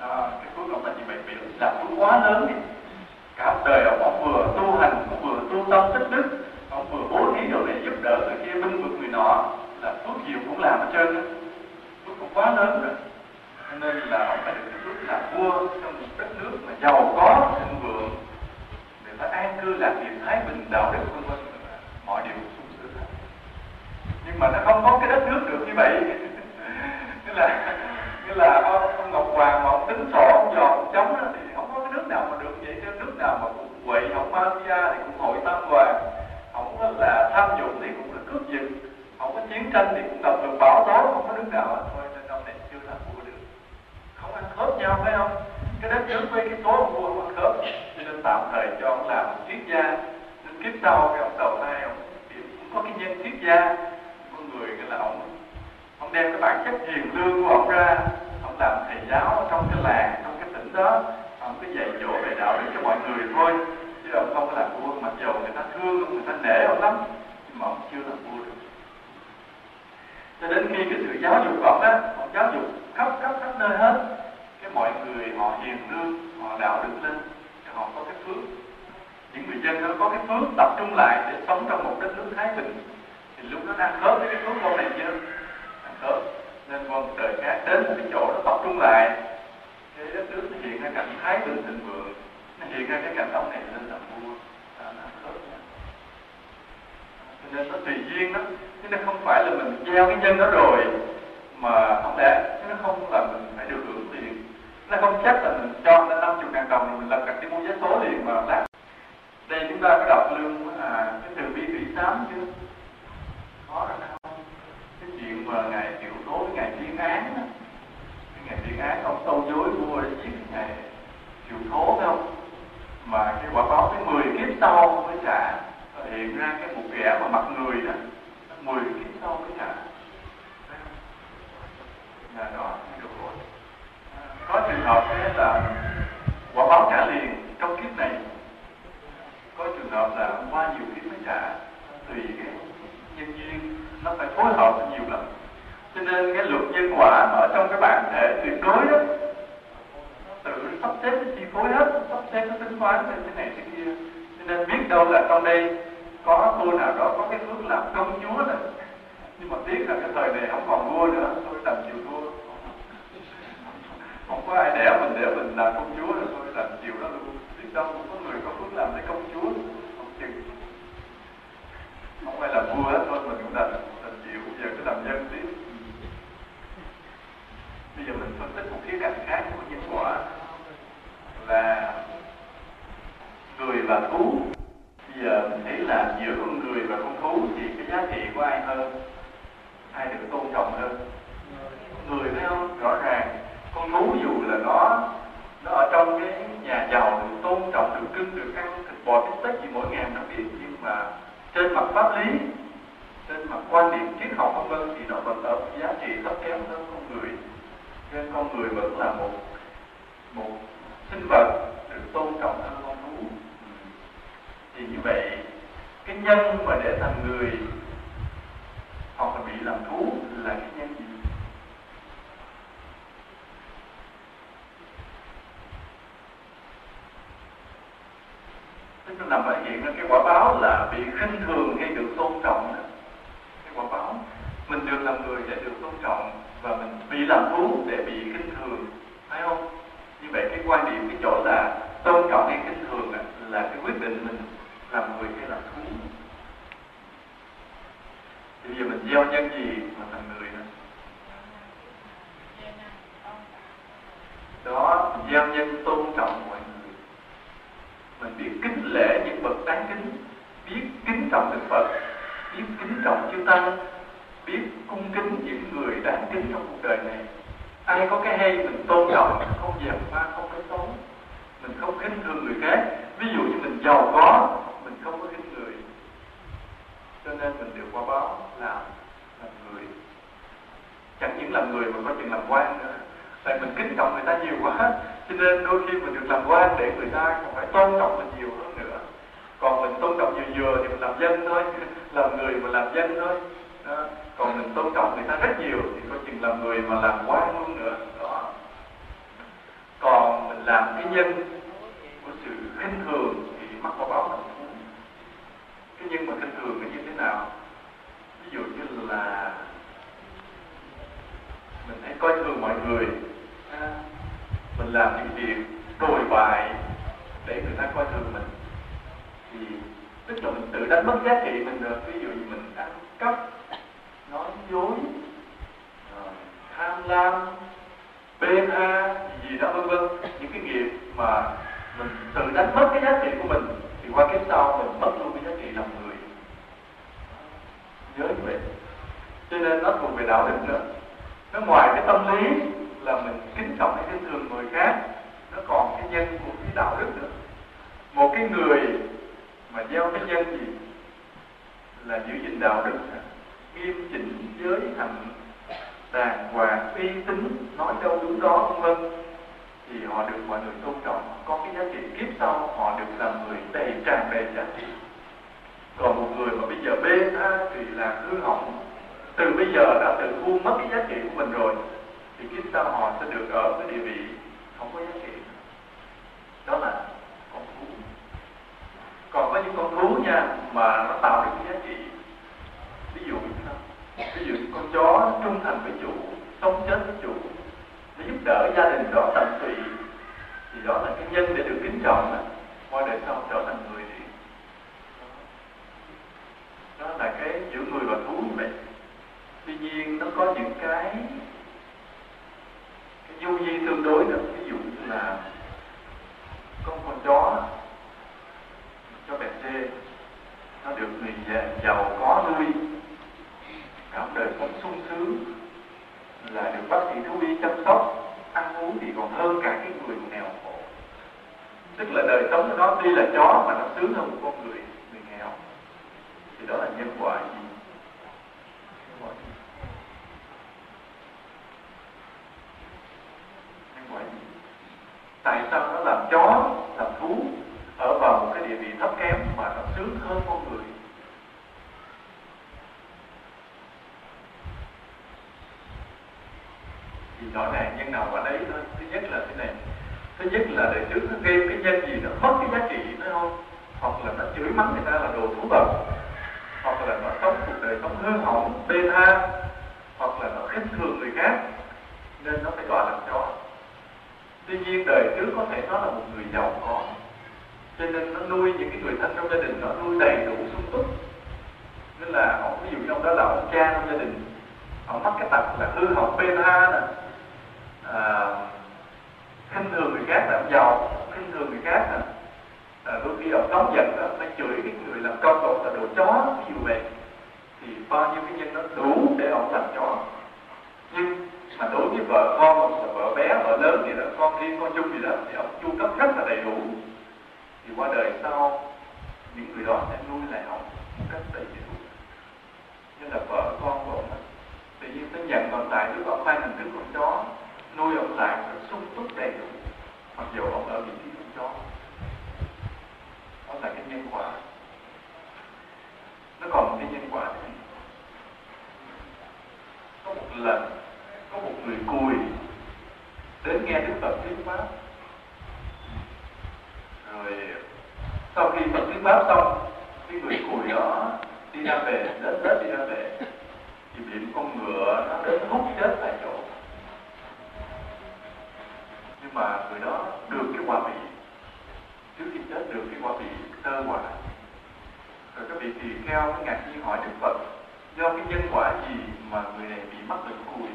À, cái phước ông là như vậy biểu là phước quá lớn. Đi cả đời ông, ông vừa tu hành ông vừa tu tâm tích đức ông vừa bố thí đồ này giúp đỡ người kia binh vực người nọ là phước gì cũng làm hết trơn á. Phước cũng quá lớn rồi. Cho nên là ông phải được cái phước là vua trong một đất nước mà giàu có thịnh vượng để phải an cư lạc nghiệp thái bình đạo đức vân vân mọi điều sung sướng hết nhưng mà nó không có cái đất nước được như vậy. (laughs) Nghĩa là nghĩa là ông, Ngọc Hoàng mà ông tính sổ ông dò ông chống đó, thì không có cái nước nào mà được vậy. Chứ nước nào mà cũng quậy không mafia thì cũng hội tam hoàng. Không là tham nhũng thì cũng là cướp giật không có chiến tranh thì cũng đọc được bảo tố không có nước nào hết thôi nên ông này chưa làm vua được. Không ăn khớp nhau phải không? Cái đất nước với cái số vua không ăn khớp cho nên tạm thời cho ông làm triết gia tiếp sau cái ông đầu thai ông cũng có cái nhân thiết gia con người cái là ông. Ông đem cái bản chất hiền lương của ông ra, ông làm thầy giáo trong cái làng, trong cái tỉnh đó. Ông cứ dạy dỗ về đạo đức cho mọi người thôi, chứ ông không có làm vua, mặc dù người ta thương ông người ta nể ông lắm, nhưng mà ông chưa làm vua được. Cho đến khi cái sự giáo dục của ông á ông giáo dục khắp khắp khắp nơi hết, cái mọi người họ hiền lương, họ đạo đức lên, thì họ có cái phước những người dân nó có cái phước tập trung lại để sống trong một đất nước thái bình. Thì lúc đó đang khớp với cái phước con này chưa? Đang khớp. Nên con trời khác đến một cái chỗ nó tập trung lại. Cái đất nước nó hiện ra cảnh thái bình thịnh vượng. Nó hiện ra cái cảnh ông này lên làm vua. Nó khớp nha. Cho nên nó tùy duyên đó. Chứ nó không phải là mình gieo cái nhân đó rồi mà không lẽ chứ nó không là mình phải được hưởng tiền nó không chắc là mình cho nó năm chục ngàn đồng rồi mình lập cặp đi mua vé số liền mà lát đây chúng ta có đọc lương là cái từ bi tỷ tám chưa có rồi không? Cái chuyện mà ngày chịu tố ngày tuyên án đó. cái ngày tuyên án, ông tâu dối vua để giết ngày chịu tố không? Mà cái quả báo cái mười kiếp sau mới trả. Hiện ra cái một kẻ mà mặt người đó. Mười kiếp sau mới trả. Là đó à, có trường hợp thế là quả báo trả liền trong kiếp hợp là qua nhiều kiếp mới trả, tùy cái nhân duyên, nó phải phối hợp nhiều lắm cho nên cái luật nhân quả ở trong cái bản thể tuyệt đối đó tự sắp xếp cái chi phối hết, sắp xếp cái tính toán trên thế này thế kia. Cho nên biết đâu là trong đây có cô nào đó có cái phước làm công chúa này. Nhưng mà tiếc là cái thời này không còn vua nữa, tôi làm chiều vua. Không có ai đẻ mình để mình làm công chúa rồi tôi làm chiều đó luôn. Biết đâu cũng có người có phước làm để công chúa không chừng không phải là vua hết thôi mình cũng đành đành chịu giờ cứ làm nhân tiếp bây giờ mình phân tích một khía cạnh khác của nhân quả, là người và thú. Bây giờ mình thấy là giữa con người và con thú thì cái giá trị của ai hơn? Ai được tôn trọng hơn? Người phải không? Rõ ràng, con thú dù là nó nó ở trong cái nhà giàu, được tôn trọng, được cưng, được ăn, thịt bò, bít tết gì mỗi ngày nó biết nhưng mà trên mặt pháp lý, trên mặt quan điểm triết học vân vân thì nó vẫn ở giá trị thấp kém hơn con người. Nên con người vẫn là một một sinh vật được tôn trọng hơn con thú. Thì như vậy, cái nhân mà để thành người hoặc là bị làm thú là cái nhân gì? Tức là nằm ở diện cái quả báo là bị khinh thường hay được tôn trọng đó. cái quả báo. Mình được làm người để được tôn trọng và mình bị làm thú để bị khinh thường. Phải không? Như vậy cái quan điểm cái chỗ là tôn trọng hay khinh thường là, là cái quyết định mình làm người hay làm thú. Thì bây giờ mình gieo nhân gì mà thành người đó đó gieo nhân tôn trọng mọi người mình biết kính lễ những bậc đáng kính, biết kính trọng đức phật, biết kính trọng chư tăng, biết cung kính những người đáng kính trong cuộc đời này. Ai có cái hay mình tôn trọng không dèm pha, không cái xấu mình không khinh thường người khác. Ví dụ như mình giàu có, mình không có khinh người. Cho nên mình được quả báo làm làm người. Chẳng những làm người mà có chừng làm quan nữa. Tại mình kính trọng người ta nhiều quá cho nên đôi khi mình được làm quan để người ta còn phải tôn trọng mình nhiều hơn nữa. Còn mình tôn trọng vừa vừa thì mình làm dân thôi, (laughs) làm người mà làm dân thôi. Đó. còn mình tôn trọng người ta rất nhiều thì có chừng làm người mà làm quan luôn nữa. Đó. Còn mình làm cái nhân của sự khinh thường thì mắc quả báo làm thú cái nhân mà khinh thường nó như thế nào? Ví dụ như là mình hãy coi thường mọi người mình làm những việc đồi bại để người ta coi thường mình. Thì tức là mình tự đánh mất giá trị mình được. Ví dụ như mình ăn cắp, nói dối ờ, tham lam, bê tha, gì đó, vân vân. Những cái nghiệp mà mình tự đánh mất cái giá trị của mình, thì qua kiếp sau mình mất luôn cái giá trị làm người. Nhớ như vậy. Cho nên nó thuộc về đạo đức nữa. Nó ngoài cái tâm lý là mình kính trọng hay khinh thường người khác, nó còn cái nhân của cái đạo đức nữa. Một cái người mà gieo cái nhân gì là giữ gìn đạo đức nghiêm chỉnh, giới hạnh, đàng hoàng, uy tín, nói đâu đúng đó, vân vân. Thì họ được mọi người tôn trọng. Có cái giá trị kiếp sau, họ được làm người đầy tràn đầy giá trị. Còn một người mà bây giờ bê tha thì là hư hỏng, từ bây giờ đã tự buông mất cái giá trị của mình rồi thì kiếp sau họ sẽ được ở cái địa vị không có giá trị. Đó là con thú. Còn có những con thú nha, mà nó tạo được cái giá trị, ví dụ như sao? Ví dụ như con chó trung thành với chủ, sống chết với chủ để giúp đỡ gia đình đó tận tụy, thì đó là cái nhân để được kính trọng đó. Qua đời sau trở thành người thì đó là cái giữa người và thú như vậy. Tuy nhiên nó có những cái du di tương đối được. Ví dụ như là con con chó cho bẹt dê nó được người giàu có nuôi. Cảm đời sống sung sướng, là được bác sĩ thú y chăm sóc, ăn uống thì còn hơn cả cái người nghèo khổ. Tức là đời sống của nó tuy là chó mà nó sướng hơn một con người người nghèo. Thì đó là nhân quả gì nhân quả gì gì tại sao nó làm chó, làm thú ở vào một cái địa vị thấp kém mà nó sướng hơn con người? Thì rõ ràng nhân nào quả đấy thôi. Thứ nhất là thế này. Thứ nhất là đời trước nó gây cái nhân gì nó mất cái giá trị nó không? Hoặc là nó chửi mắng người ta là đồ thú vật hoặc là nó sống cuộc đời sống hư hỏng, bê tha. Hoặc là nó khinh thường người khác. Nên nó phải gọi là chó tuy nhiên đời trước có thể nó là một người giàu có. Cho nên nó nuôi những cái người thân trong gia đình nó nuôi đầy đủ sung túc. Nên là họ ví dụ như ông đó là ông cha trong gia đình họ mắc cái tật là hư hỏng bê tha nè. À, khinh thường người khác là giàu khinh thường người khác nè. À, đôi khi ông nóng giận đó phải chửi cái người làm công của là đồ chó ví dụ vậy. Thì bao nhiêu cái nhân nó đủ để ông làm chó nhưng mà đối với vợ con là vợ bé, vợ lớn thì đó, con riêng con chung gì đó, thì ông chu cấp rất là đầy đủ. Thì qua đời sau, những người đó sẽ nuôi lại ông một cách đầy đủ. Như là vợ con của ông tự nhiên sẽ nhận còn tại đứa ông mang hình thức con chó, nuôi ông lại sung túc đầy đủ. Mặc dù ông ở vị trí con chó. Đó là cái nhân quả. Nó còn một cái nhân quả này có một lần có một người cùi đến nghe đức phật thuyết pháp. Rồi sau khi phật thuyết pháp xong, cái người cùi đó đi ra về, đến đến đi ra về, thì bị một con ngựa nó đến hút chết tại chỗ. Nhưng mà người đó được cái quả vị. Trước khi chết được cái quả vị tơ quả. Rồi các vị tỳ kheo ngạc nhiên hỏi đức phật, do cái nhân quả gì mà người này bị mắc bệnh cùi?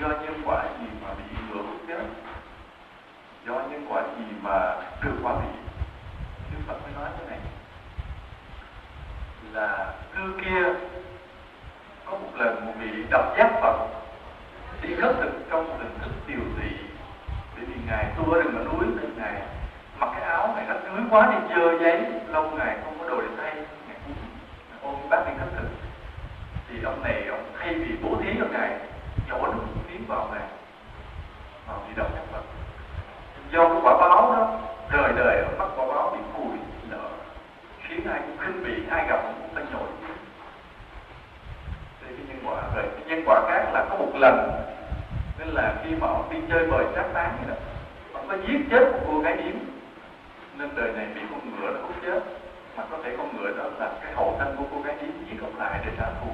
Do nhân quả gì mà bị ngựa hút chết do nhân quả gì mà được quả bị, đức phật mới nói thế này. Là cư kia có một lần một vị đọc giác phật đi khất thực trong một hình thức tiều tụy bởi vì ngài tu ở rừng ở núi nên ngài mặc cái áo này rách rưới quá đi dơ giấy lâu ngày không có đồ để thay. Ngài cũng ôm bác đi khất thực. Thì ông này ông thay vì bố thí cho ngài nhỏ nước miếng vào này, vào di động giác phật do cái quả báo đó, đời đời ở mắt quả báo bị cùi lỡ khiến ai cũng khinh bị, ai gặp cũng phải nổi. Đây cái nhân quả, rồi cái nhân quả khác là có một lần, nên là khi mà ông đi chơi bời sát tán vậy đó, ông có giết chết một cô gái điếm. Nên đời này bị con ngựa nó hút chết, mà có thể con ngựa đó là cái hậu thân của cô gái điếm, giết ông lại để trả thù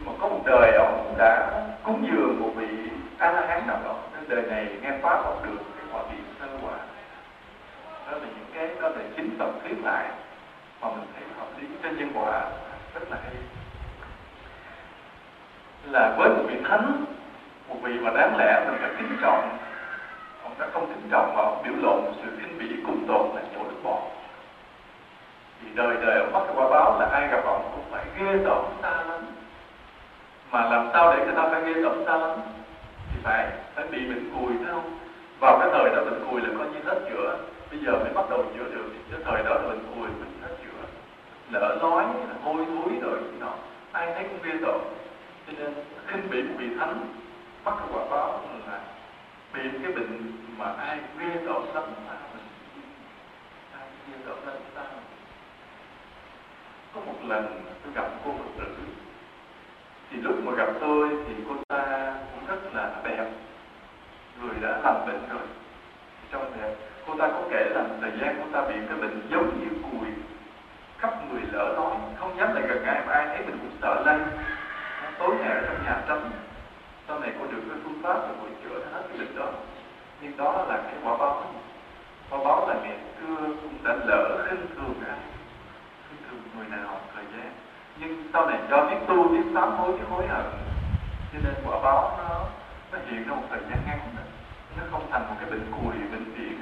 mà có một đời ông đã cúng dường một vị a la hán nào đó. Nên đời này nghe pháp ông được, cái quả vị sơ quả đó là những cái, đó là chính tập thuyết lại mà mình thấy hợp lý. Trên nhân quả rất là hay. Là với một vị thánh, một vị mà đáng lẽ mình phải kính trọng, ông đã không kính trọng mà ông biểu lộ một sự khinh bỉ cùng tồn là chỗ nước bọt thì đời đời ông bắt cái quả báo là ai gặp ông cũng phải ghê tởm xa lắm mà làm sao để người ta phải ghê tởm ta lắm thì phải phải bị bệnh cùi, phải không? Vào cái thời đó bệnh cùi là coi như hết chữa. Bây giờ mới bắt đầu chữa được. Cái thời đó là bệnh cùi mình hết chữa. Lỡ nói là hôi thối rồi gì đó ai thấy cũng ghê tởm. Cho nên, khinh bị một vị thánh, bắt cái quả báo là bị cái bệnh mà ai ghê tởm lắm mà mình. Ai ghê tởm lắm ta có một lần tôi gặp cô phật tử thì lúc mà gặp tôi thì cô ta cũng rất là đẹp. Người đã lành bệnh rồi. Trong đẹp cô ta có kể là thời gian cô ta bị cái bệnh giống như cùi. Khắp người lỡ nói không dám lại gần ai mà ai thấy mình cũng sợ lây. Tối ngày ở trong nhà trống. Sau này cô được cái phương pháp rồi cô chữa hết cái bệnh đó. Nhưng đó là cái quả báo. Quả báo là mẹ xưa cũng đã lỡ khinh thường ai. Khinh thường người nào, thời gian nhưng sau này do biết tu biết sám hối biết hối hận, cho nên quả báo nó nó hiện ra một thời gian ngắn đó. nó không thành một cái bệnh cùi, bệnh viện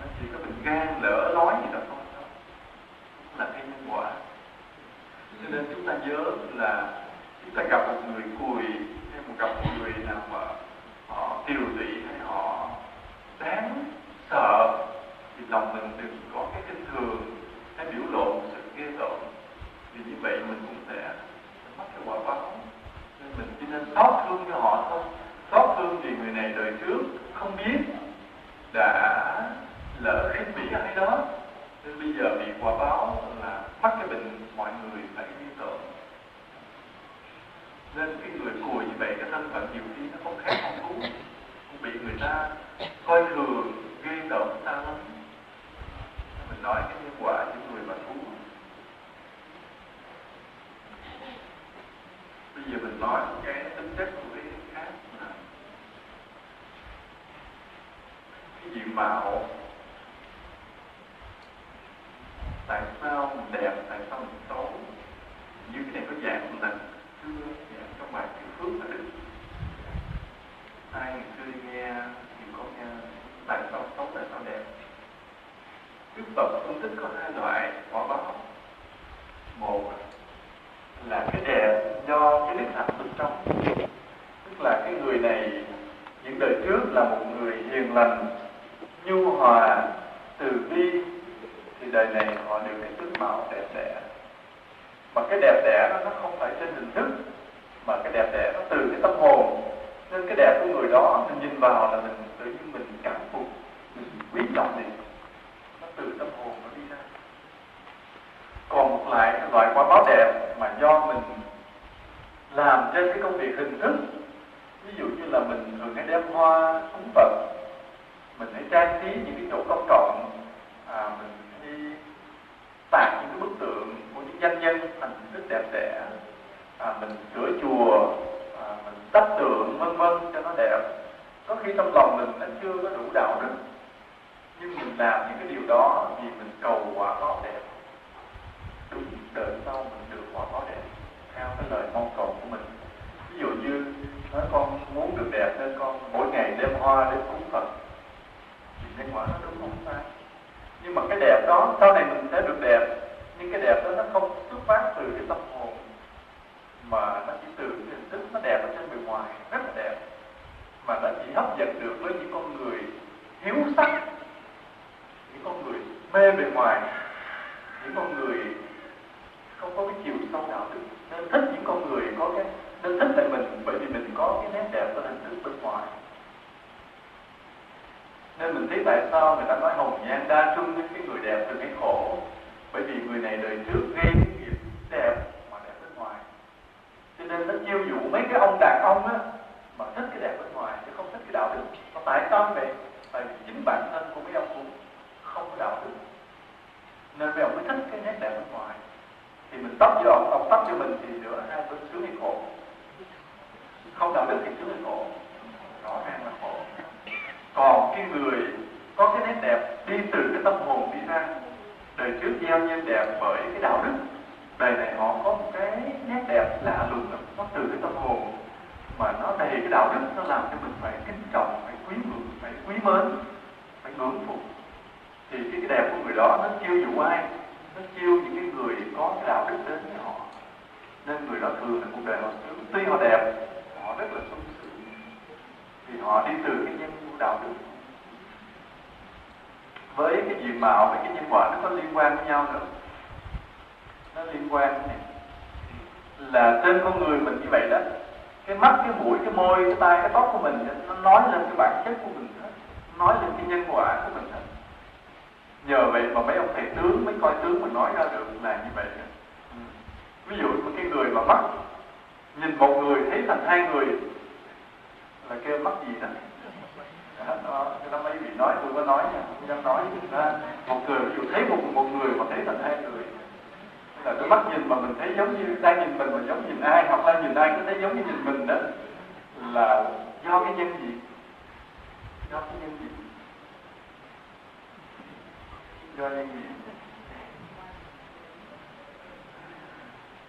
nó chỉ có bệnh gan, lỡ nói gì đó thôi đó. là cái nhân quả cho nên chúng ta nhớ là chúng ta gặp một người cùi, hay một gặp một người nào mà họ tiêu tụy hay họ đáng sợ, thì lòng mình đừng có cái kinh thường hay biểu lộ sự ghê tởm thì như vậy mình cũng sẽ mắc cái quả báo. Nên mình chỉ nên xót thương cho họ thôi. Xót thương vì người này đời trước không biết đã lỡ khinh bỉ ai đó. Nên bây giờ bị quả báo là mắc cái bệnh mọi người phải đi tưởng nên cái người cùi như vậy, cái thân phận nhiều khi nó không khác con thú. Bị người ta coi thường, ghê tởm, ta lắm. Mình nói cái nhân quả những người mà thú. Bây giờ mình nói cái tính chất của cái khác là cái diện mạo. Tại sao mình đẹp, tại sao mình xấu? Như cái này có dạng lần xưa dạng trong bài chữ phước là đức? Ai ngày xưa nghe thì có nghe, tại sao xấu, tại sao đẹp? Đức phật phân tích có hai loại, quả báo. Một là cái đẹp do cái đức hạnh bên trong. Tức là cái người này, những đời trước là một người hiền lành, nhu hòa, từ bi, thì đời này họ được cái tướng mạo đẹp đẽ. Mà cái đẹp đẽ đó, nó không phải trên hình thức, mà cái đẹp đẽ nó từ cái tâm hồn. Nên cái đẹp của người đó, mình nhìn vào là mình tự nhiên mình cảm phục, mình quý trọng liền nó từ tâm hồn nó đi ra. Còn một loại loại quả báo đẹp mà do mình làm cái công việc hình thức. Ví dụ như là mình thường hay đem hoa cúng phật mình hãy trang trí những cái chỗ công cộng à, mình đi tạc những cái bức tượng của những danh nhân thành rất đẹp đẽ. À, mình sửa chùa. À, mình đắp tượng vân vân cho nó đẹp. Có khi trong lòng mình nó chưa có đủ đạo đức nhưng mình làm những cái điều đó vì mình cầu quả báo đẹp. Đúng đợi sau mình được quả báo đẹp. Theo cái lời mong nói con muốn được đẹp nên con mỗi ngày đem hoa đến cúng phật. Thì kết quả nó đúng không? Ta? nhưng mà cái đẹp đó, sau này mình sẽ được đẹp. Nhưng cái đẹp đó nó không xuất phát từ cái tâm hồn, mà nó chỉ từ cái hình thức nó đẹp ở trên bề ngoài, rất là đẹp. Mà nó chỉ hấp dẫn được với những con người hiếu sắc, những con người mê bề ngoài, những con người không có cái chiều sâu đạo đức nên thích những con người có cái nên thích về mình, bởi vì mình có cái nét đẹp ở hình thức bên ngoài. Nên mình thấy tại sao người ta nói hồng nhan đa trung với cái người đẹp từ cái khổ? Bởi vì người này đời trước gây cái nghiệp đẹp mà đẹp bên ngoài. Cho nên nó chiêu dụ mấy cái ông đàn ông á, mà thích cái đẹp bên ngoài, chứ không thích cái đạo đức. Mà tại sao vậy? Tại vì chính bản thân của mấy ông cũng không có đạo đức. Nên mấy ông mới thích cái nét đẹp bên ngoài. Thì mình tóc cho ông ông tóc cho mình thì giữa hai bên sướng hay khổ? Không đạo đức thì sướng hay khổ. Rõ ràng là khổ. Còn cái người có cái nét đẹp đi từ cái tâm hồn đi ra đời trước gieo nhân đẹp bởi cái đạo đức đời này họ có một cái nét đẹp lạ lùng nó từ cái tâm hồn mà nó đầy cái đạo đức nó làm cho mình phải kính trọng phải quý ngưỡng phải quý mến phải ngưỡng phục. Thì cái, cái đẹp của người đó nó chiêu dụ ai nó chiêu những cái người có cái đạo đức đến với họ. Nên người đó thường là cuộc đời họ sướng tuy họ đẹp họ rất là sung sướng thì họ đi từ cái nhân của đạo đức. Với cái diện mạo, với cái nhân quả, nó có liên quan với nhau nữa. Nó liên quan này là trên con người mình như vậy đó, cái mắt, cái mũi, cái môi, cái tai, cái tóc của mình nó nói lên cái bản chất của mình hết. Nói lên cái nhân quả của mình hết. Nhờ vậy mà mấy ông thầy tướng, mấy coi tướng mình nói ra được là như vậy ví dụ một cái người mà mắt nhìn một người thấy thành hai người là kêu mắc gì đó đó, cái đó mấy vị nói tôi có nói nha không dám nói đó. một người dù thấy một một người mà thấy thành hai người là cái mắt nhìn mà mình thấy giống như đang nhìn mình mà giống nhìn ai hoặc là nhìn ai cứ thấy giống như nhìn mình đó là do cái nhân gì? Do cái nhân gì? Do nhân gì?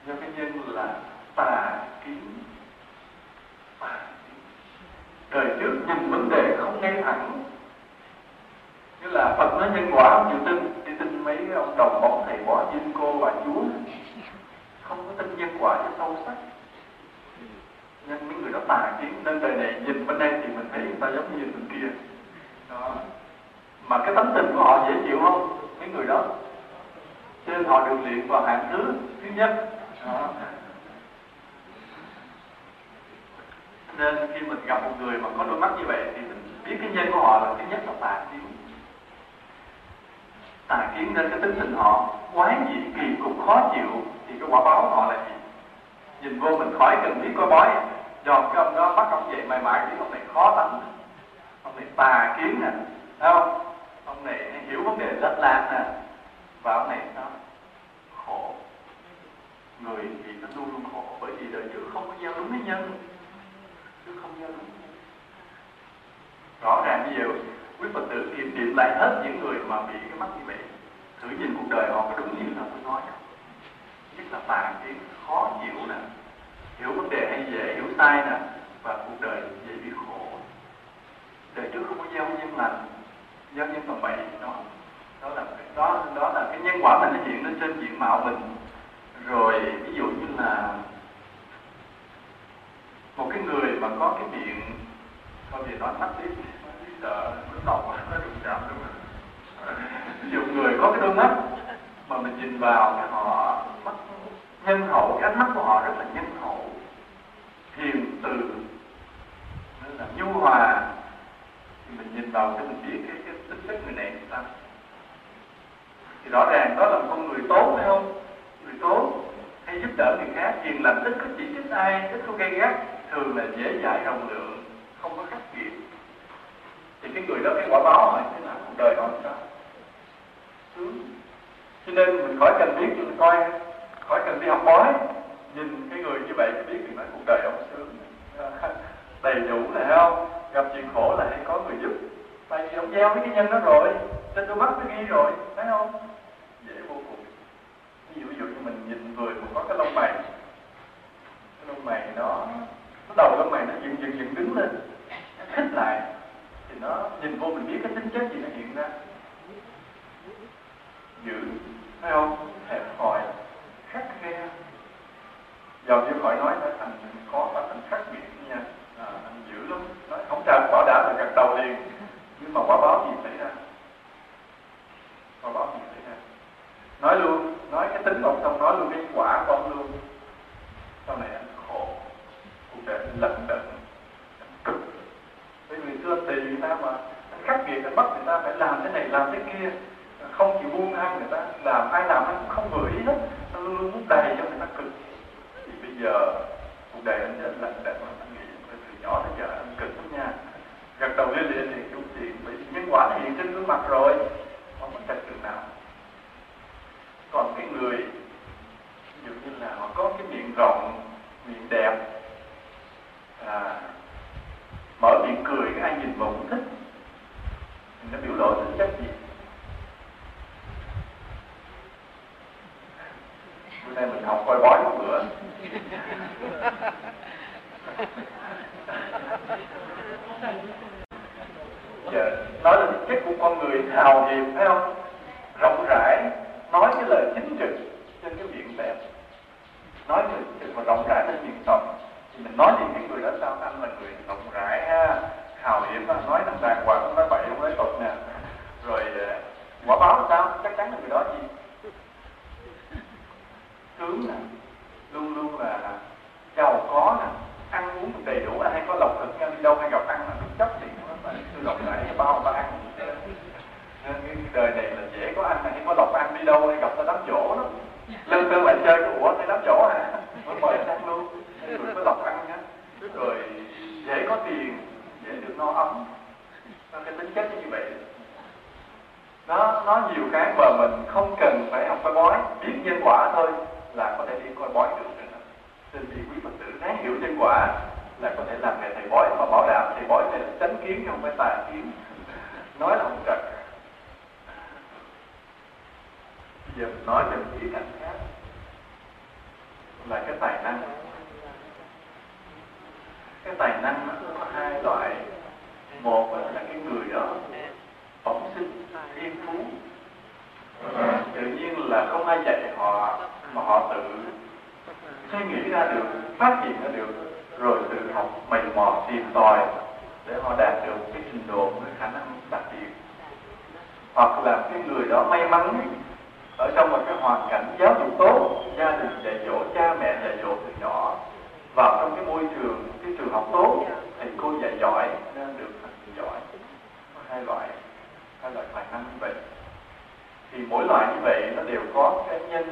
Do cái nhân là tà kiến tà kiến đời trước nhìn vấn thẳng như là Phật nói nhân quả không chịu tin. Đi tin mấy ông đồng bóng thầy bói dinh cô bà chúa. Không có tin nhân quả cho sâu sắc. Nên mấy người đó tà kiến. Nên đời này nhìn bên đây thì mình thấy người ta giống như nhìn bên kia. Đó. Mà cái tấm tình của họ dễ chịu không? Mấy người đó. Cho nên họ được luyện vào hạng thứ thứ nhất. Đó. nên khi mình gặp một người mà có đôi mắt như vậy thì mình cái nhân của họ là thứ nhất là tà kiến. Tà kiến nên cái tính tình họ quái dị kỳ cục khó chịu, thì cái quả báo họ là gì? Nhìn vô mình khỏi cần biết coi bói. Dòm cái ông đó, bắt ông vậy mày mãi thì ông này khó tánh. Ông này tà kiến nè, thấy không? Ông này hiểu vấn đề rất lạc nè. Và ông này sao? Khổ. Người thì nó luôn luôn khổ, bởi vì đời trước không có gieo đúng với nhân. Chứ không gieo đúng rõ ràng ví dụ quý phật tử kiểm điểm lại hết những người mà bị cái mắt như vậy. Thử nhìn cuộc đời họ có đúng như là tôi nói không? Nhất là tàn tiếng khó chịu nè. Hiểu vấn đề hay dễ hiểu sai nè. Và cuộc đời dễ bị khổ. Đời trước không có gieo nhân lành. Gieo nhân tầm bậy đó đó là đó đó là cái nhân quả mình nó hiện lên trên diện mạo mình. Rồi, ví dụ như là một cái người mà có cái miệng thôi thì nói tắt tiếp sợ nó đọc, ờ, nó đụng chạm đúng không? (laughs) Nhiều người có cái đôi mắt mà mình nhìn vào thì họ mắt nhân hậu cái ánh mắt của họ rất là nhân hậu hiền từ nên là nhu hòa. Thì mình nhìn vào cho mình biết cái, cái tính chất người này người ta thì rõ ràng đó là một con người tốt phải không? Người tốt hay giúp đỡ người khác hiền lành ít có chỉ trích ai ít có gây gắt thường là dễ dãi rộng lượng không có khác gì thì cái người đó cái quả báo hỏi thế nào? Cuộc đời họ sao? Sướng. Cho nên mình khỏi cần biết mình coi khỏi cần đi học bói. Nhìn cái người như vậy biết thì nói cuộc đời ông sướng. À, (laughs) đầy đủ là không gặp chuyện khổ là hay có người giúp. Tại vì ông gieo với cái nhân đó rồi trên đôi mắt nó ghi rồi thấy không? Dễ vô cùng. Ví dụ, ví dụ như mình nhìn người mà có cái lông mày. Cái lông mày nó cái đầu lông mày nó dựng dựng dựng đứng lên. Nó khích lại. Thì nó nhìn vô mình biết cái tính chất gì nó hiện ra. Dữ thấy không? Hẹp hòi khắc khe. Dầu như khỏi nói nó thành khó và thành khắc nghiệt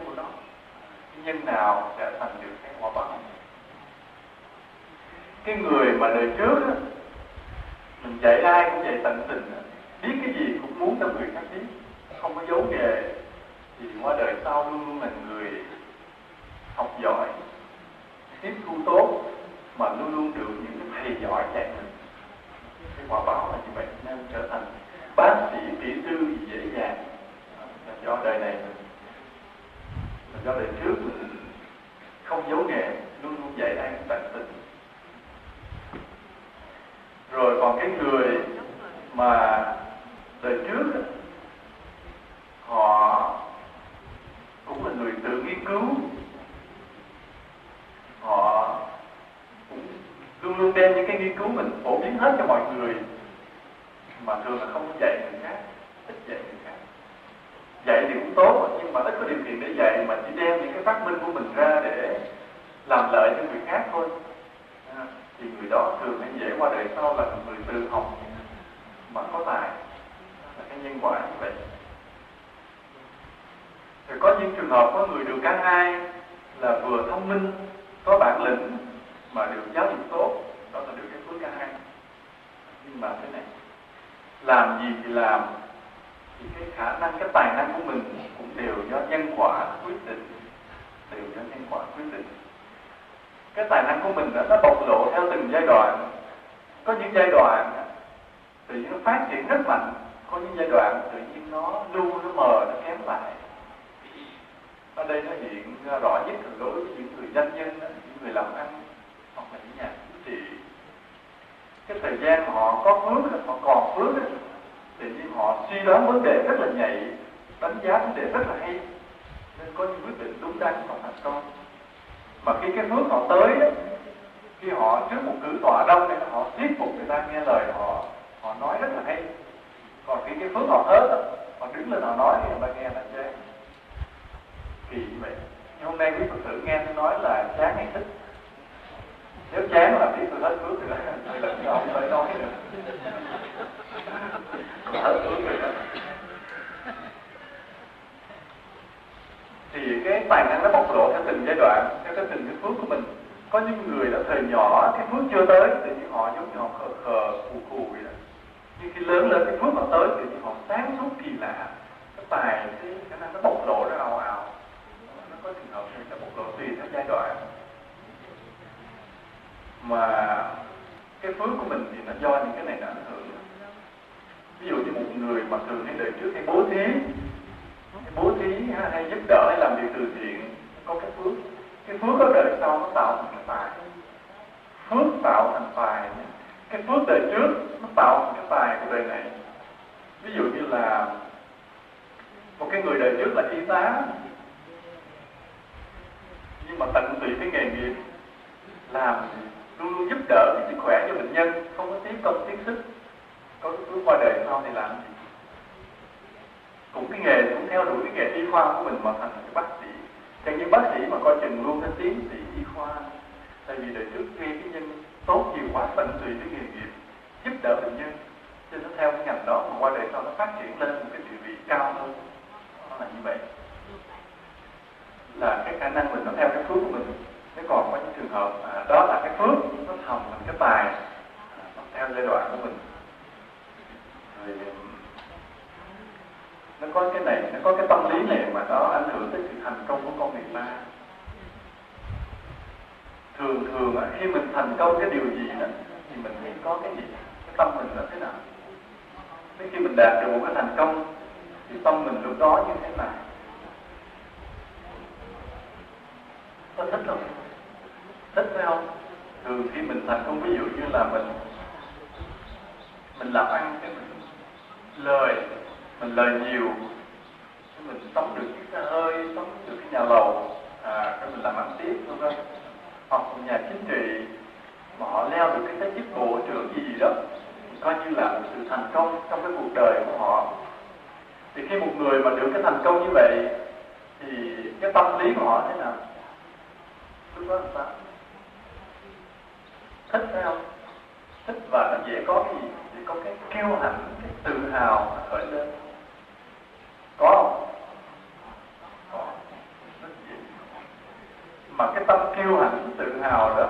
của nó. Cái nhân nào sẽ thành được cái quả báo cái người mà đời trước á, mình dạy ai cũng dạy tận tình biết cái gì cũng muốn cho người khác biết không có giấu nghề. Thì qua đời sau luôn luôn là người học giỏi tiếp thu tốt mà luôn luôn được những cái thầy giỏi dạy mình. Cái quả báo là như vậy nên trở thành bác sĩ kỹ sư gì dễ dàng. Là do đời này mình là ra đời trước, không giấu nghề, luôn luôn dạy ai tận tình. Rồi còn cái người mà đời trước họ cũng là người tự nghiên cứu. Họ cũng luôn luôn đem những cái nghiên cứu mình phổ biến hết cho mọi người, mà thường là không dạy người khác, ít dạy người dạy thì cũng tốt nhưng mà ít có điều kiện để dạy mà chỉ đem những cái phát minh của mình ra để làm lợi cho người khác thôi. À, thì người đó thường hay dễ qua đời sau là người tự học mà có tài. Là cái nhân quả như vậy. Rồi có những trường hợp có người được cả hai là vừa thông minh có bản lĩnh mà được giáo dục tốt. Đó là được cái phước cả hai. Nhưng mà thế này làm gì thì làm thì cái khả năng cái tài năng của mình cũng đều do nhân quả quyết định. Đều do nhân quả quyết định. Cái tài năng của mình đó, nó bộc lộ theo từng giai đoạn. Có những giai đoạn tự nhiên nó phát triển rất mạnh có những giai đoạn tự nhiên nó lưu nó mờ nó kém lại. Ở đây nó hiện rõ nhất là đối với những người doanh nhân những người làm ăn hoặc là những nhà chính trị. Cái thời gian mà họ có phước họ còn phước thì nhiên họ suy đoán vấn đề rất là nhạy, đánh giá vấn đề rất là hay, nên có những quyết định đúng đắn và thành công. Mà khi cái phước họ tới khi họ trước một cử tọa đông thì họ thuyết phục người ta nghe lời họ họ nói rất là hay. Còn khi cái phước họ hết họ đứng lên họ nói thì người ta nghe là chán kỳ như vậy, nhưng hôm nay quý phật tử nghe tôi nói là chán hay thích? Nếu chán là biết tôi hết phước rồi là lần sau không phải nói nữa (laughs) thì cái tài năng nó bộc lộ theo từng giai đoạn, theo cái từng cái phước của mình. Có những người đã thời nhỏ, cái phước chưa tới thì những họ giống như họ khờ khờ phù phù vậy đó. Nhưng khi lớn lên, cái phước mà tới thì họ sáng suốt kỳ lạ. Cái tài cái khả năng nó bộc lộ ra ào ào. Nó có trường hợp thì nó bộc lộ tùy theo giai đoạn. Mà cái phước của mình thì nó do những cái này nó ảnh hưởng một người mà thường hay đời trước hay bố thí. Bố thí hay giúp đỡ, hay làm việc từ thiện, có cái phước. Cái phước ở đời sau nó tạo thành cái tài. Phước tạo thành tài. Cái phước đời trước nó tạo thành cái tài của đời này. Ví dụ như là một cái người đời trước là y tá. Nhưng mà tận tụy cái nghề nghiệp, làm, luôn luôn giúp đỡ cái sức khỏe cho bệnh nhân, không có tiếng công tiếng sức có cái qua đời sau thì làm gì? Cũng cái nghề cũng theo đuổi cái nghề y khoa của mình mà thành cái bác sĩ. Thế như bác sĩ mà coi chừng luôn cái tiến sĩ y khoa. Tại vì đời trước nghe cái nhân tốt nhiều quá tận tùy cái nghề nghiệp giúp đỡ bệnh nhân. Cho nó theo cái ngành đó mà qua đời sau nó phát triển lên một cái địa vị cao hơn. Nó là như vậy. Là cái khả năng mình nó theo cái phước của mình. Thế còn có những trường hợp à, đó là cái phước nó thầm thành cái tài à, nó theo giai đoạn của mình rồi ừ. nó có cái này nó có cái tâm lý này mà nó ảnh hưởng tới sự thành công của con người ta. Thường thường á, khi mình thành công cái điều gì đó thì mình hay có cái gì? Cái tâm mình là thế nào? Nếu khi mình đạt được một cái thành công thì tâm mình lúc đó như thế nào? Có thích không? Thích phải không? Thường khi mình thành công ví dụ như là mình mình làm ăn cái mình lời, mình lời nhiều. Mình sống được cái hơi, sống được cái nhà lầu. À cái mình làm ăn tiếp, vân vân. Hoặc một nhà chính trị, mà họ leo được cái cái chức bộ trưởng gì gì đó coi như là một sự thành công trong cái cuộc đời của họ. Thì khi một người mà được cái thành công như vậy, thì cái tâm lý của họ thế nào? Lúc đó làm sao? Thích phải không? Thích và nó dễ có cái gì? Có cái kiêu hãnh, cái tự hào mà khởi lên. Có không? Có. Rất dễ mà cái tâm kiêu hãnh, tự hào đó,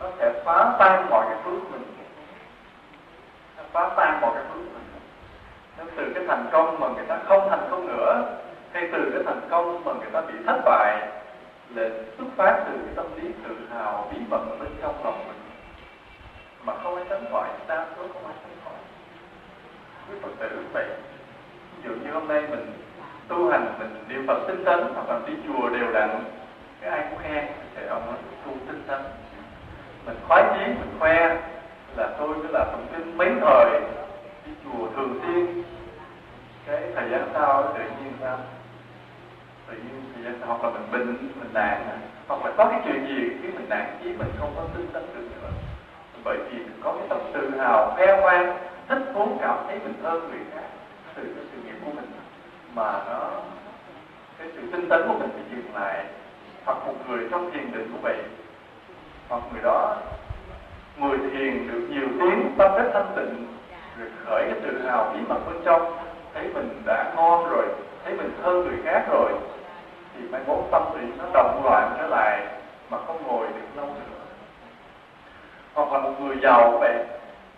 nó sẽ phá tan mọi cái phước mình. Nó phá tan mọi cái phước mình. Nó từ cái thành công mà người ta không thành công nữa, hay từ cái thành công mà người ta bị thất bại, là xuất phát từ cái tâm lý tự hào, bí mật ở bên trong lòng mình mà không ai tránh khỏi đa số không ai tránh khỏi quý phật tử vậy. Ví dụ như hôm nay mình tu hành, mình niệm phật tinh tấn hoặc là đi chùa đều đặn, cái ai cũng khen, thì ông nói tu tinh tấn mình khoái chí, mình khoe là tôi cứ là tụng kinh mấy thời đi chùa thường xuyên. Cái thời gian sau tự nhiên sao tự nhiên thời gian sau hoặc là mình bệnh, mình nạn hoặc là có cái chuyện gì khiến mình nản chí mình không có tinh tấn được nữa bởi vì mình có cái tâm tự hào khoe khoang, thích muốn cảm thấy mình hơn người khác từ cái sự nghiệp của mình mà nó, cái sự tinh tấn của mình bị dừng lại, hoặc một người trong thiền định của vậy hoặc người đó người thiền được nhiều tiếng, tâm rất thanh tịnh, rồi khởi cái tự hào bí mật bên trong, thấy mình đã ngon rồi, thấy mình hơn người khác rồi, thì mai mốt tâm thì nó đồng loạn trở lại mà không ngồi được lâu nữa hoặc là một người giàu vậy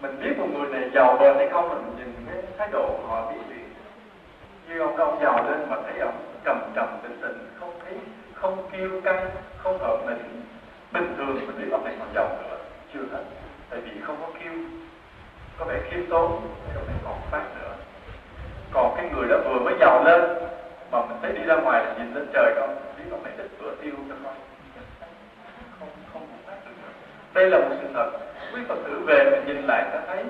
mình biết một người này giàu bền hay không, mình nhìn cái thái độ của họ biết liền như ông ông giàu lên mà thấy ông trầm trầm tĩnh tĩnh, không thấy, không kêu căng không hợp mình. Bình thường mình biết ông này còn giàu nữa, chưa hết tại vì không có kêu, có vẻ khiêm tốn thì ông này còn phát nữa. Còn cái người đó vừa mới giàu lên, mà mình thấy đi ra ngoài là nhìn lên trời không? Biết ông này ít bữa tiêu cho không không phát được nữa đây là một sự thật. Quý phật tử về mình nhìn lại sẽ thấy,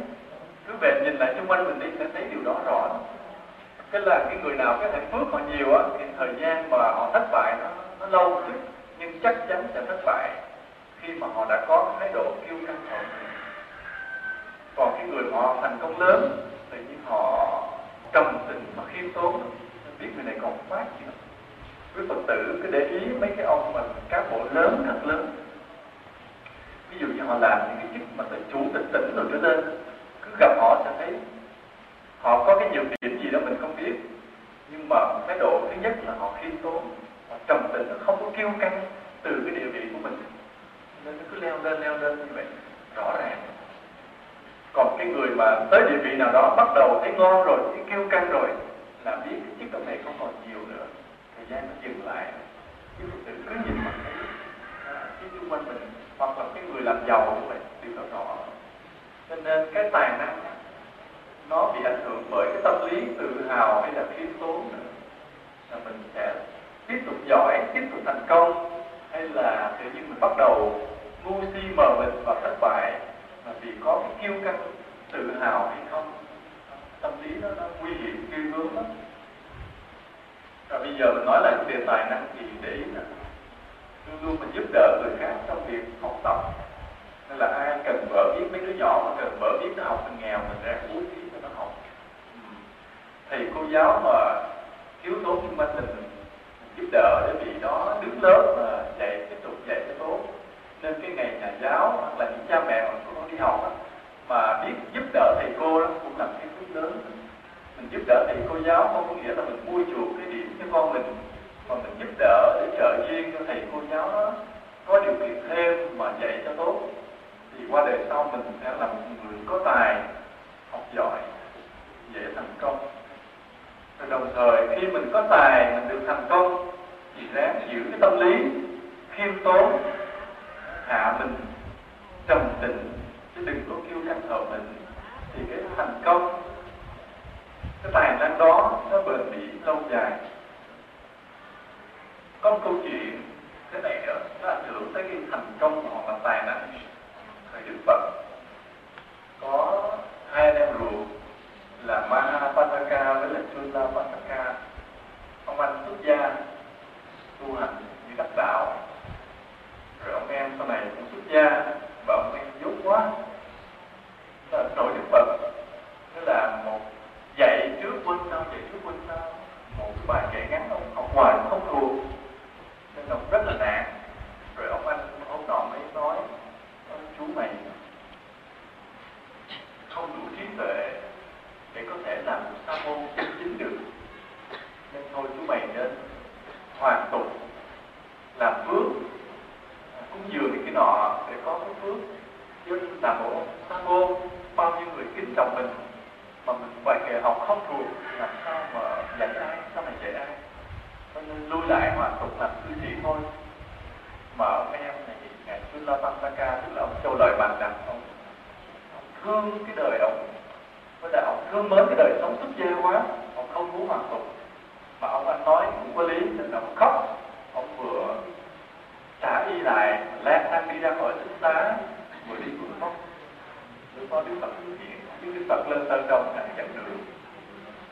cứ về nhìn lại xung quanh mình đi sẽ thấy điều đó rõ. Cái là cái người nào cái hạnh phước họ nhiều á, thì thời gian mà họ thất bại nó nó lâu chút nhưng chắc chắn sẽ thất bại khi mà họ đã có thái độ kiêu căng rồi. còn cái người họ thành công lớn thì nhiên họ trầm tĩnh mà khiêm tốn biết người này còn phát gì quý phật tử cứ để ý mấy cái ông mà cán bộ lớn, thật lớn ví dụ như họ làm những cái chức mà từ chủ tịch tỉnh rồi trở lên cứ gặp họ sẽ thấy họ có cái nhiều điểm gì đó mình không biết. Nhưng mà thái độ thứ nhất là họ khiêm tốn họ trầm tĩnh nó không có kiêu căng từ cái địa vị của mình. Nên nó cứ leo lên leo lên như vậy rõ ràng. Còn cái người mà tới địa vị nào đó bắt đầu thấy ngon rồi thấy kêu căng rồi là biết cái chiếc tâm này không còn nhiều nữa. Thời gian nó dừng lại. Chứ phật cứ nhìn mặt thấy à, cái xung quanh mình hoặc là cái người làm giàu như vậy điều đó. Rõ cho nên cái tài năng nó bị ảnh hưởng bởi cái tâm lý tự hào hay là khiêm tốn nữa. Là mình sẽ tiếp tục giỏi, tiếp tục thành công, hay là tự nhiên mình bắt đầu ngu si mờ mịt và thất bại là vì có cái kiêu căng, tự hào hay không. Tâm lý đó nó nguy hiểm, ghê gớm lắm. Và bây giờ mình nói lại cái đề tài năng thì để ý là luôn luôn mình giúp đỡ người khác trong việc học tập. Nên là ai cần mở biết mấy đứa nhỏ mà cần mở biết nó học mình nghèo mình ra bố trí cho nó học. Ừ. Thì thầy cô giáo mà thiếu tốn nhưng mà mình, mình giúp đỡ để vì nó đứng lớp mà dạy tiếp tục dạy cho tốt. Nên cái ngày nhà giáo hoặc là những cha mẹ mà con đi học đó, mà biết giúp đỡ thầy cô đó cũng là cái phước lớn. Mình giúp đỡ thầy cô giáo không có nghĩa là mình mua chuộc cái điểm cho con mình mà mình giúp đỡ để trợ duyên cho thầy cô giáo đó. Có điều kiện thêm mà dạy cho tốt. Thì qua đời sau mình sẽ là một người có tài, học giỏi, dễ thành công. Rồi đồng thời, khi mình có tài, mình được thành công, thì ráng giữ cái tâm lý khiêm tốn, hạ mình, trầm tĩnh, chứ đừng có kêu căng thở mình. Thì cái thành công, cái tài năng đó nó bền bỉ lâu dài có một câu chuyện, thế này nữa nó ảnh hưởng tới cái thành công hoặc là tài năng. Thời đức phật, có hai anh em ruột là Mahapataka với là Chulapataka ông anh xuất gia, tu hành như đắc đạo. Rồi ông em sau này cũng xuất gia và ông em dốt quá. Là nội đức phật. Tức là một dạy trước quên sau, dạy trước quên sau. Một nên ông rất là nản. Rồi ông anh, ông nọ mới nói chú mày không đủ trí tuệ để có thể làm một sa môn chính được. Nên thôi chú mày nên hoàn tục làm phước cũng dường thì cái nọ để có cái phước chứ làm bộ sa môn bao nhiêu người kính trọng mình mà mình bài kệ học không thuộc, làm sao mà dạy ai, sao mà dạy ai? Lui lại hòa tục làm cư sĩ thôi. Mà ông em này ngài Sulapantaka tức là ông châu lời bàn đằng ông, ông thương cái đời ông. Với lại ông thương mến cái đời sống xuất dê quá ông không muốn hòa tục. Mà ông anh nói cũng có lý nên là ông khóc. Ông vừa trả y lại lát đang đi ra khỏi sinh xá vừa đi vừa khóc. Lúc đó đức phật hiện chứ đức phật lên sơn đông ngài dẫn đường.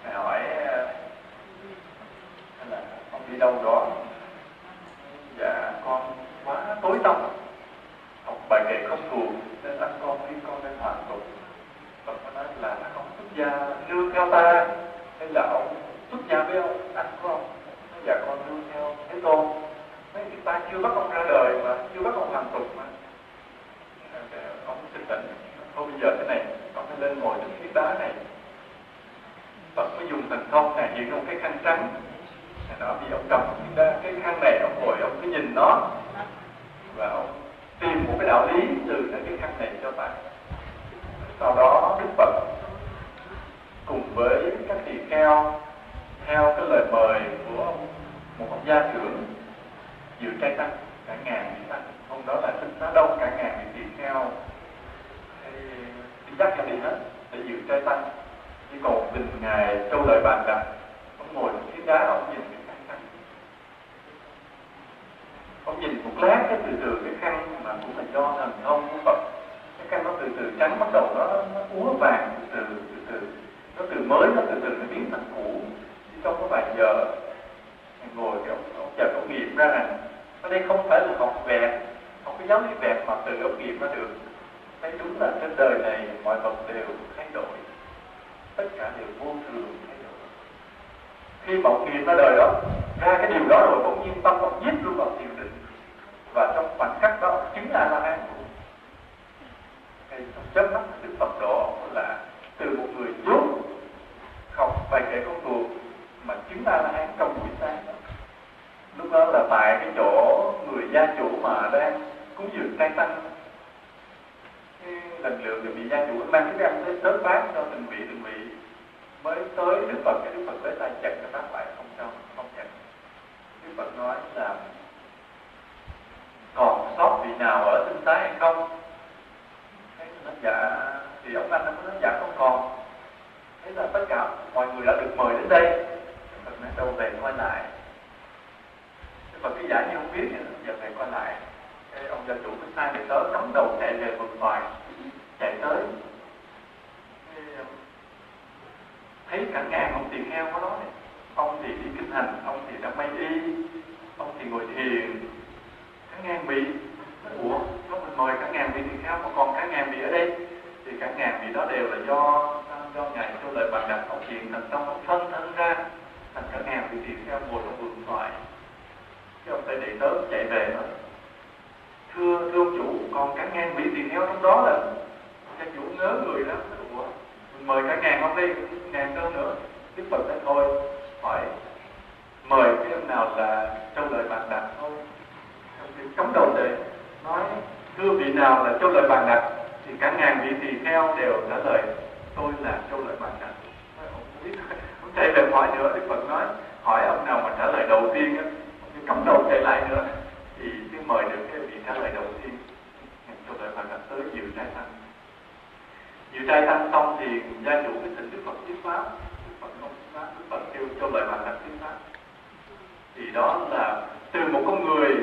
Ngài hỏi hay là ông đi đâu đó. Dạ con quá tối tăm. Học bài kệ không thuộc nên anh con khuyên con nên hoàn tục. Phật có nói là ông xuất gia nương theo ta. Hay là ông xuất gia với ông, anh của ông. Nói dạ con nương theo thế tôn. Mấy người ta chưa bắt ông ra đời mà, chưa bắt ông hoàn tục mà. Dạ, dạ, ông xin tỉnh thôi, bây giờ thế này ông phải lên ngồi trên cái đá này. Phật mới dùng thần thông này, hiện ông cái khăn trắng nó bị ông cầm cái, cái khăn này ông ngồi ông cứ nhìn nó. Và ông tìm một cái đạo lý từ cái khăn này cho bạn. Sau đó đức phật cùng với các tỳ kheo theo cái lời mời của ông, một ông gia trưởng giữ trai tăng cả ngàn vị tăng. Hôm đó là sinh xá đông cả ngàn vị tỳ kheo. Đi dắt ra đi hết để giữ trai tăng. Chỉ còn mình ngài châu lợi bàn đặt ông ngồi trên đá ông nhìn một lát cái từ từ cái khăn mà cũng là do thần thông của Phật cái khăn nó từ từ trắng bắt đầu nó, nó úa vàng từ từ từ từ nó từ mới nó từ từ nó biến thành cũ chỉ trong có vài giờ. Ngồi thì ông, ông chợt ông nghiệm ra rằng ở đây không phải là học vẹt không có giáo lý vẹt mà từ ông nghiệm ra được. Thấy đúng là trên đời này mọi vật đều thay đổi tất cả đều vô thường thay đổi. Khi mà ông nghiệm ra đời đó ra cái điều đó rồi bỗng nhiên tâm ông giết luôn vào thiền định. Và trong khoảnh khắc đó chứng a la hán cái trong chớp mắt đức phật đó là từ một người dốt học bài kệ con thuộc mà chứng a la hán trong buổi sáng lúc đó là tại cái chỗ người gia chủ mà đang cúng dường trai tăng. Lần lượt rồi bị gia chủ mang cái ăn tới tớt bát cho từng vị từng vị. Mới tới đức phật, cái đức phật tới tay chặt cái bác lại không cho, không nhận đức phật nói là, còn sót vị nào ở tinh tái hay không? Thế nó dạ thì ông anh nó nói dạ không còn. Thế là tất cả mọi người đã được mời đến đây. Phật nói, đâu về quay lại. Thế Phật cái giả như không biết, giờ về quay lại. Thế ông gia chủ mới sai người tới, cắm đầu chạy về vườn ngoài chạy tới. Um, thấy cả ngàn ông tỳ kheo có đó này. Ông thì đi kinh hành, ông thì đã may y, ông thì ngồi thiền. Cả ngàn bị ủa sao mình mời cả ngàn vị thì kheo mà còn cả ngàn vị ở đây. Thì cả ngàn vị đó đều là do do ngài cho lời bàn đặt ông chuyện thành trong ông phân thân ra. Thành cả ngàn vị thì kheo ngồi trong vườn thoại. Cái ông tay đệ tớ chạy về nói thưa thưa ông chủ, còn cả ngàn vị thì kheo trong đó là cha chủ ngớ người lắm. Ủa, mình mời cả ngàn ông đi, ngàn cơ nữa. Đức phật đấy thôi hỏi mời cái ông nào là trong lời bàn đặt thôi. Cấm đầu đề nói thưa vị nào là châu lợi bàn đặt thì cả ngàn vị tỳ kheo đều trả lời, tôi là châu lợi bàn đặt không biết (laughs) về hỏi nữa, đức phật nói, hỏi ông nào mà trả lời đầu tiên á cấm đầu chạy lại nữa. Thì mới mời được cái vị trả lời đầu tiên. Châu lợi bàn đặt tới dự trai tăng. Dự trai tăng xong thì gia chủ cái thỉnh đức phật thuyết pháp. Đức phật không thuyết pháp, đức phật kêu châu lợi bàn đặt thuyết pháp. Thì đó là từ một con người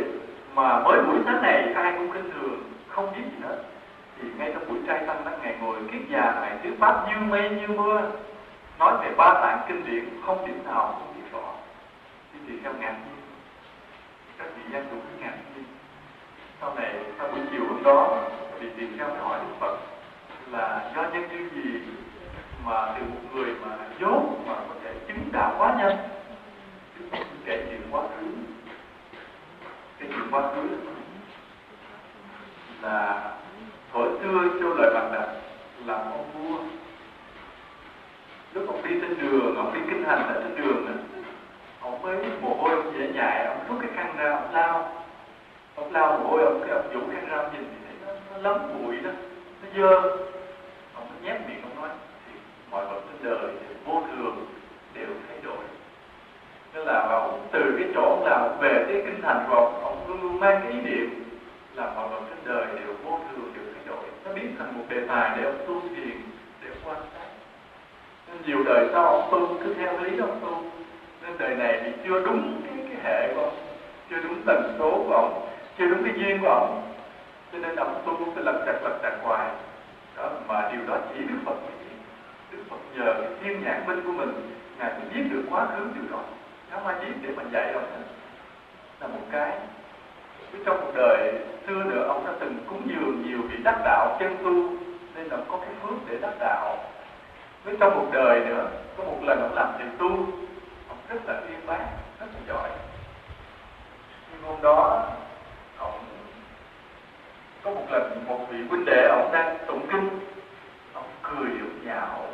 mà mới buổi sáng này ai cũng khinh thường, không biết gì hết. Thì ngay trong buổi trai tăng đó ngày ngồi kiết già ngài thuyết pháp như mây như mưa. Nói về ba tạng kinh điển, không điểm nào không biết rõ thì thì theo ngạc nhiên các vị gia cũng ngạc nhiên sau này, sau buổi chiều hôm đó thì tiền theo hỏi đức phật là do nhân duyên gì mà từ một người mà dốt mà có thể chứng đạo quá nhanh đức phật kể chuyện quá khứ cái chuyện quá khứ là thổi xưa cho lợi bằng đặt làm ông vua lúc ông đi trên đường ông đi kinh hành ở trên đường đó, ông mới mồ hôi ông dễ nhại ông rút cái khăn ra ông lao ông lao mồ hôi ông cái ông vũ khăn ra ông nhìn thì thấy nó, nó lấm bụi đó nó dơ. Ông nhét miệng ông nói thì mọi vật trên đời vô thường đều thay đổi nên là ông từ cái chỗ là về cái kinh thành của ông ông luôn luôn mang cái ý niệm là mọi vật trên đời đều vô thường, đều thay đổi. Nó biến thành một đề tài để ông tu thiền, để ông quan sát. Nên nhiều đời sau ông tu, cứ theo lý ông tu. Nên đời này thì chưa đúng cái cái hệ của ông, chưa đúng tần số của ông, chưa đúng cái duyên của ông. Cho nên ông tu phải lật chặt lật chặt hoài. Đó, mà điều đó chỉ đức phật mới biết. Đức phật nhờ cái thiên nhãn minh của mình, ngài mới biết được quá khứ điều đó không ai biết để mình dạy ông là một cái với trong cuộc đời xưa nữa, ông đã từng cúng dường nhiều vị đắc đạo chân tu, nên là có cái phước để đắc đạo. Với trong một đời nữa, có một lần ông làm thầy tu, ông rất là uyên bác, rất là giỏi. Nhưng hôm đó, ông, có một lần một vị huynh đệ ông đang tụng kinh, ông cười ông nhạo.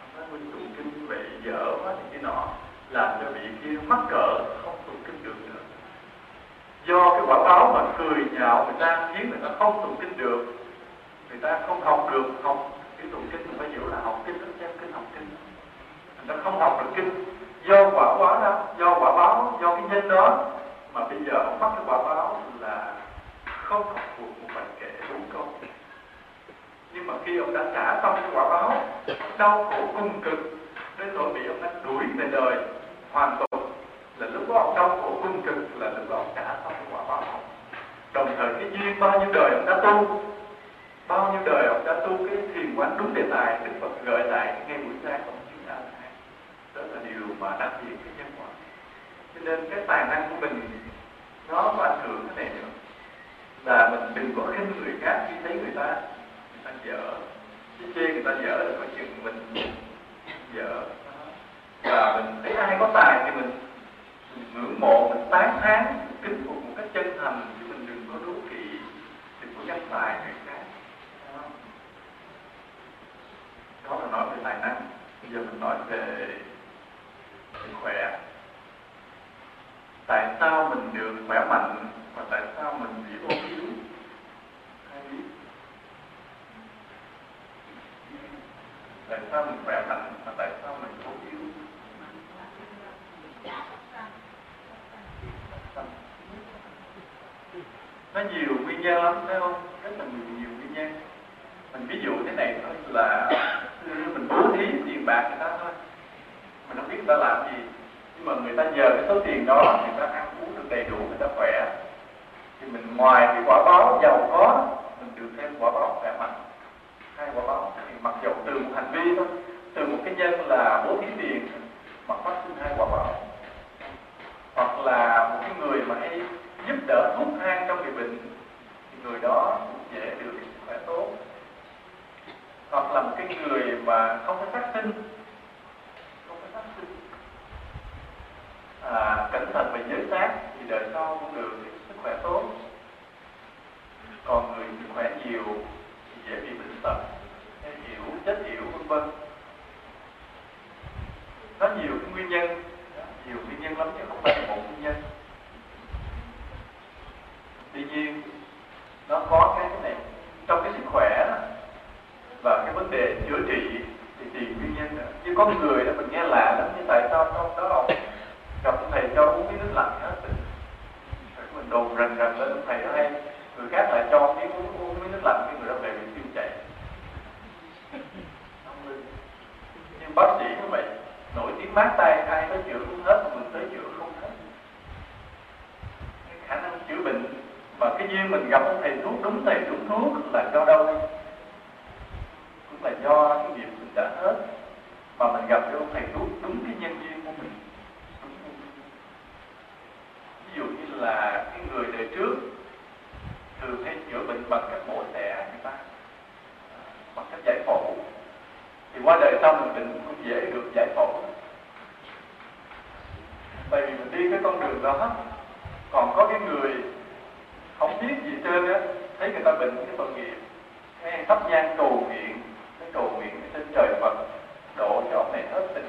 Ông nói, huynh tụng kinh vậy dở quá thì cái nọ làm cho vị kia mắc cỡ, không tụng kinh được nữa. Do cái quả báo mà cười nhạo người ta, khiến người ta không tụng kinh được, người ta không học được học cái tụng kinh mình phải hiểu là học kinh đó xem kinh, học kinh. Người ta không học được kinh. Do quả báo đó, do quả báo, do cái nhân đó, mà bây giờ ông mắc cái quả báo là không học thuộc một bài kệ đúng câu nhưng mà khi ông đã trả xong cái quả báo đau khổ cùng cực, đến nỗi bị ông đã đuổi về đời hoàn tục là lúc đó ông đau khổ cùng cực, là lúc đó ông trả xong quả báo đồng thời cái duyên bao nhiêu đời ông đã tu, bao nhiêu đời ông đã tu cái thiền quán đúng đề tài, đức phật gợi lại ngay buổi sáng ông chứng đạo đó là điều mà đặc biệt cái nhân quả. Cho nên cái tài năng của mình, nó có ảnh hưởng thế này nữa. Là mình đừng có khinh người khác khi thấy người ta. Người ta dở. Chứ chê người ta dở là có chừng mình dở và mình thấy ai có tài thì mình, mình ngưỡng mộ mình tán thán kính phục một cách chân thành chứ mình đừng có đố kỵ đừng có ganh tài người khác. Đó là nói về tài năng. Bây giờ mình nói về sức khỏe. Tại sao mình được khỏe mạnh và tại sao mình bị ốm yếu ai biết tại sao mình khỏe mạnh và tại sao mình ốm yếu nó nhiều nguyên nhân lắm phải không rất là nhiều nhiều nguyên nhân mình ví dụ thế này thôi là mình bố thí tiền bạc người ta thôi mình không biết người ta làm gì nhưng mà người ta nhờ cái số tiền đó người ta ăn uống được đầy đủ người ta khỏe thì mình ngoài cái quả báo giàu có mình được thêm quả báo khỏe mạnh hai quả báo thì mặc dù từ một hành vi thôi từ một cái nhân là bố thí tiền mà phát sinh hai quả báo hoặc là một cái người mà hay giúp đỡ thuốc thang trong người bệnh thì người đó cũng dễ được sức khỏe tốt hoặc là một cái người mà không có sát sinh không có sát sinh à, cẩn thận về giới xác thì đời sau cũng được sức khỏe tốt còn người sức khỏe nhiều thì dễ bị bệnh tật hay hiểu chết hiểu vân vân có nhiều cái nguyên nhân nhiều nguyên nhân lắm chứ không phải là một nguyên nhân tuy nhiên nó có cái này trong cái sức khỏe đó, và cái vấn đề chữa trị thì tùy nguyên nhân nữa chứ có người đó mình nghe lạ lắm như tại sao trong đó ông gặp thầy cho uống cái nước lạnh hết rồi mình đồn rần rần lên thầy nó hay người khác lại cho cái uống uống cái nước lạnh cái người đó về bị tiêu chảy nhưng bác sĩ như vậy nổi tiếng mát tay ai tới chữa không hết mà mình tới chữa không hết cái khả năng chữa bệnh mà cái duyên mình gặp thầy thuốc đúng thầy đúng thuốc là do đâu cũng là do cái nghiệp mình đã hết mà mình gặp được thầy thuốc đúng cái nhân duyên của mình ví dụ như là cái người đời trước thường hay chữa bệnh bằng cách mổ xẻ người ta bằng cách giải phẫu thì qua đời sau mình bệnh cũng dễ được giải phẫu tại vì mình đi cái con đường đó còn có cái người không biết gì trơn á thấy người ta bệnh cái tội nghiệp hay thắp nhang cầu nguyện cái cầu nguyện trên trời Phật độ cho ông này hết tình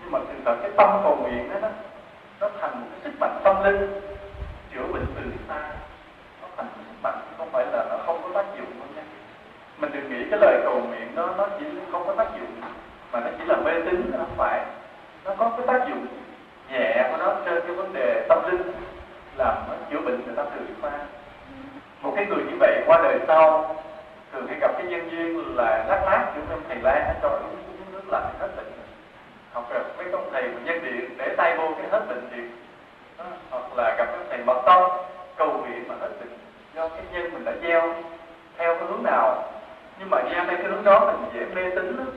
nhưng mà thực sự cái tâm cầu nguyện đó, đó nó thành một cái sức mạnh tâm linh chữa bệnh từ xa nó thành một sức mạnh không phải là nó không có tác dụng đâu nha mình đừng nghĩ cái lời cầu nguyện đó nó chỉ không có tác dụng tính không phải nó có cái tác dụng nhẹ của nó trên cái vấn đề tâm linh làm nó chữa bệnh người ta từ pha một cái người như vậy qua đời sau thường hay gặp cái nhân duyên là lát lát chúng em thầy la cho uống nước lạnh hết bệnh. Học gặp mấy ông thầy mà nhân điện, để tay vô cái hết bệnh liền hoặc là gặp các thầy mật tông, cầu nguyện mà hết bệnh. Do cái nhân mình đã gieo, theo cái hướng nào. Nhưng mà gieo theo cái hướng đó mình dễ mê tín lắm.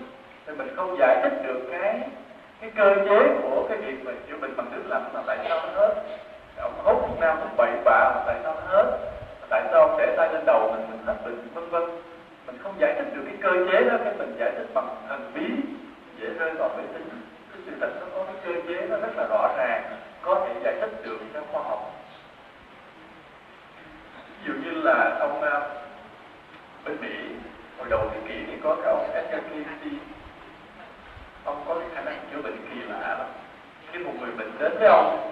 Thì mình không giải thích được cái cái cơ chế của cái việc mà chữa bệnh bằng nước lạnh mà tại sao nó hết. Ông hút thuốc nam hút bậy bạ mà tại sao nó hết. Tại sao ông để tay lên đầu mình mình hết bệnh, vân vân mình không giải thích được cái cơ chế đó cái mình giải thích bằng thần bí dễ rơi vào mê tín cái sự thật nó có cái cơ chế nó rất là rõ ràng có thể giải thích được theo khoa học. Ví dụ như là ông uh, bên Mỹ hồi đầu thế kỷ thì có cái ông Edgar Casey ông có cái khả năng chữa bệnh kỳ lạ lắm. Khi một người bệnh đến với ông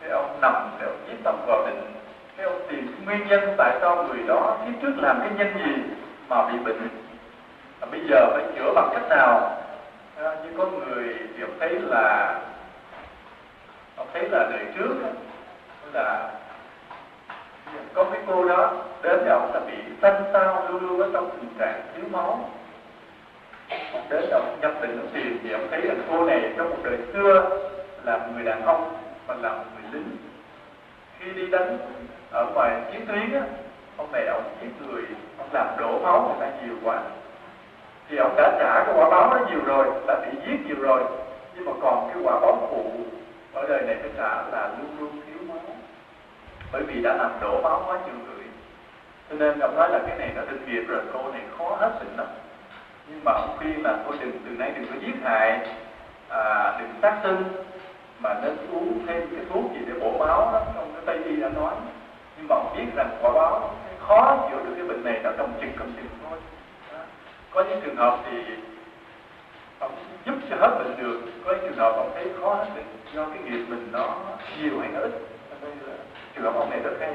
cái ông nằm để ông tâm vào định cái ông tìm nguyên nhân tại sao người đó phía trước làm cái nhân gì mà bị bệnh. Và bây giờ phải chữa bằng cách nào? À, như có người thì thấy là ông thấy là đời trước là có cái cô đó đến thì ông là bị tanh sao luôn luôn ở trong tình trạng thiếu máu. Ông đến ông nhập định ông tìm thì ông thấy là cô này trong một đời xưa là một người đàn ông và là một người lính. Khi đi đánh ở ngoài chiến tuyến á ông này ông giết người ông làm đổ máu người ta nhiều quá. Thì ông đã trả cái quả báo đó nhiều rồi đã bị giết nhiều rồi. Nhưng mà còn cái quả báo phụ ở đời này phải trả là luôn luôn thiếu máu. Bởi vì đã làm đổ máu quá nhiều người. Cho nên ông nói là cái này nó được nghiệp rồi cô này khó hết bệnh lắm. Nhưng mà ông khuyên là thôi đừng từ nay đừng có giết hại à, đừng sát sinh mà nên uống thêm cái thuốc gì để bổ máu đó. Trong cái tây y đã nói. Nhưng mà ông biết rằng quả báo khó chữa được cái bệnh này nó trong chừng cầm chừng thôi đó. có những trường hợp thì ông giúp cho hết bệnh được có những trường hợp ông thấy khó hết bệnh, do cái nghiệp mình nó nhiều hay nó ít. Là trường hợp ông này rất hay.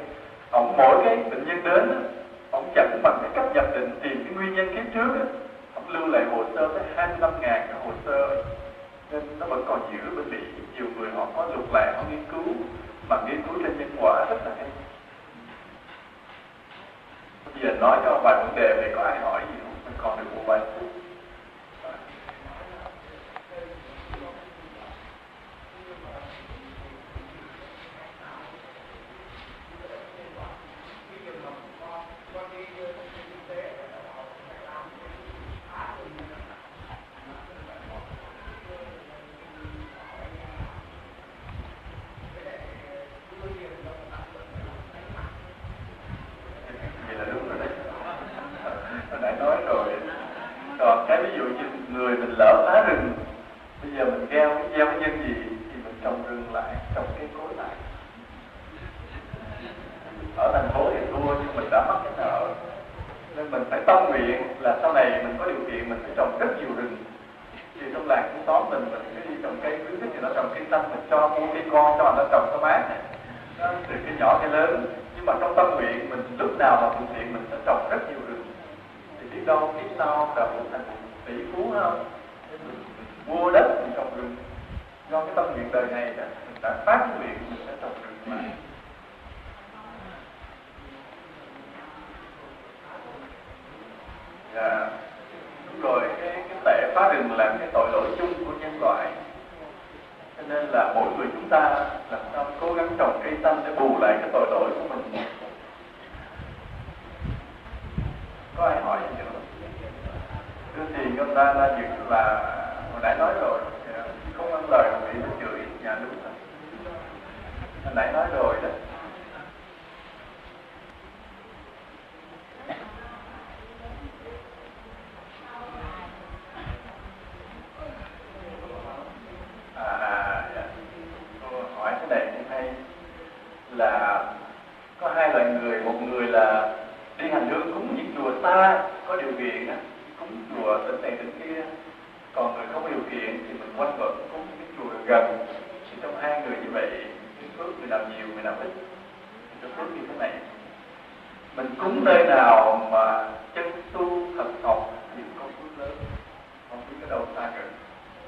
Ông mỗi cái bệnh nhân đến ông chẳng bằng cái cách nhập định, tìm cái nguyên nhân kiếp trước ông lưu lại hồ sơ tới 25 ngàn cái hồ sơ. Nên nó vẫn còn giữ bên Mỹ nhiều người họ có lục lại, họ nghiên cứu, mà nghiên cứu trên nhân quả rất là hay bây giờ nói cho vài vấn đề về có ai hỏi gì không? Mình còn được một vài phút vậy là đúng rồi đấy hồi nãy nói rồi còn cái ví dụ như người mình lỡ phá rừng bây giờ mình gieo cái gieo cái nhân gì thì mình trồng rừng lại trồng cây cối lại ở thành phố thì thua nhưng mình đã mắc cái nợ nên mình phải tâm nguyện là sau này mình có điều kiện mình phải trồng rất nhiều rừng thì trong làng trong xóm mình mình cứ đi trồng cây cứ thích thì nó trồng cây xanh mình cho mua cây con cho nó trồng nó mát nó từ cái nhỏ cái lớn nhưng mà trong tâm nguyện mình lúc nào mà thực hiện mình sẽ trồng rất nhiều rừng thì biết đâu kiếp sau là một thành tỷ phú hơn Nên mình, mua đất thì trồng rừng do cái tâm nguyện đời này đó mình đã phát nguyện mình sẽ trồng rừng mà. Dạ. Đúng rồi, cái, cái tệ phá rừng là cái tội lỗi chung của nhân loại. Cho nên là mỗi người chúng ta làm sao cố gắng trồng cây xanh để bù lại cái tội lỗi của mình. Có ai hỏi gì nữa? Đưa tiền cho người ta là việc là hồi nãy nói rồi, không ăn lời bị nó chửi nhà đúng rồi. Hồi nãy nói rồi đó. À, à dạ. hỏi cái là có hai loại người một người là ta có điều kiện á, cúng chùa tỉnh này tỉnh kia. Còn người không có điều kiện thì mình quanh quẩn cúng những cái chùa gần thì trong hai người như vậy cái phước người nào nhiều người nào ít. Thì cái phước như thế này. Mình cúng nơi nào mà chân tu thật học thì có phước lớn. Không biết cái đâu xa gần.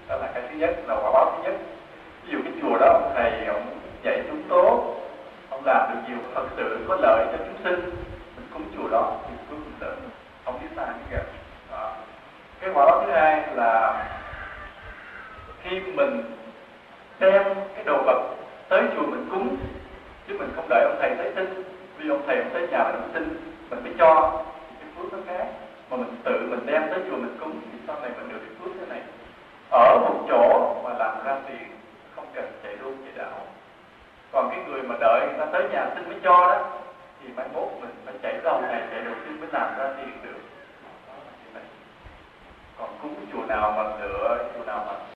Đó là cái thứ nhất là quả báo thứ nhất. Ví dụ cái chùa đó ông thầy ông dạy chúng tốt. Ông làm được nhiều thật sự có lợi cho chúng sinh. Mình cúng chùa đó thì cúng tự không biết sai cái nghiệp đó. cái quả báo thứ hai là khi mình đem cái đồ vật tới chùa mình cúng, chứ mình không đợi ông thầy tới tin, vì ông thầy ông tới nhà mình tin, mình mới cho cái phước nó khác. Mà mình tự mình đem tới chùa mình cúng thì sau này mình được cái phước thế này. Ở một chỗ mà làm ra tiền không cần chạy đua chạy đảo còn cái người mà đợi người ta tới nhà xin mới cho đó thì mai mốt mình phải chạy đầu này chạy đầu tiên mới làm ra tiền được. Còn cúng chùa nào mà lựa, chùa nào mà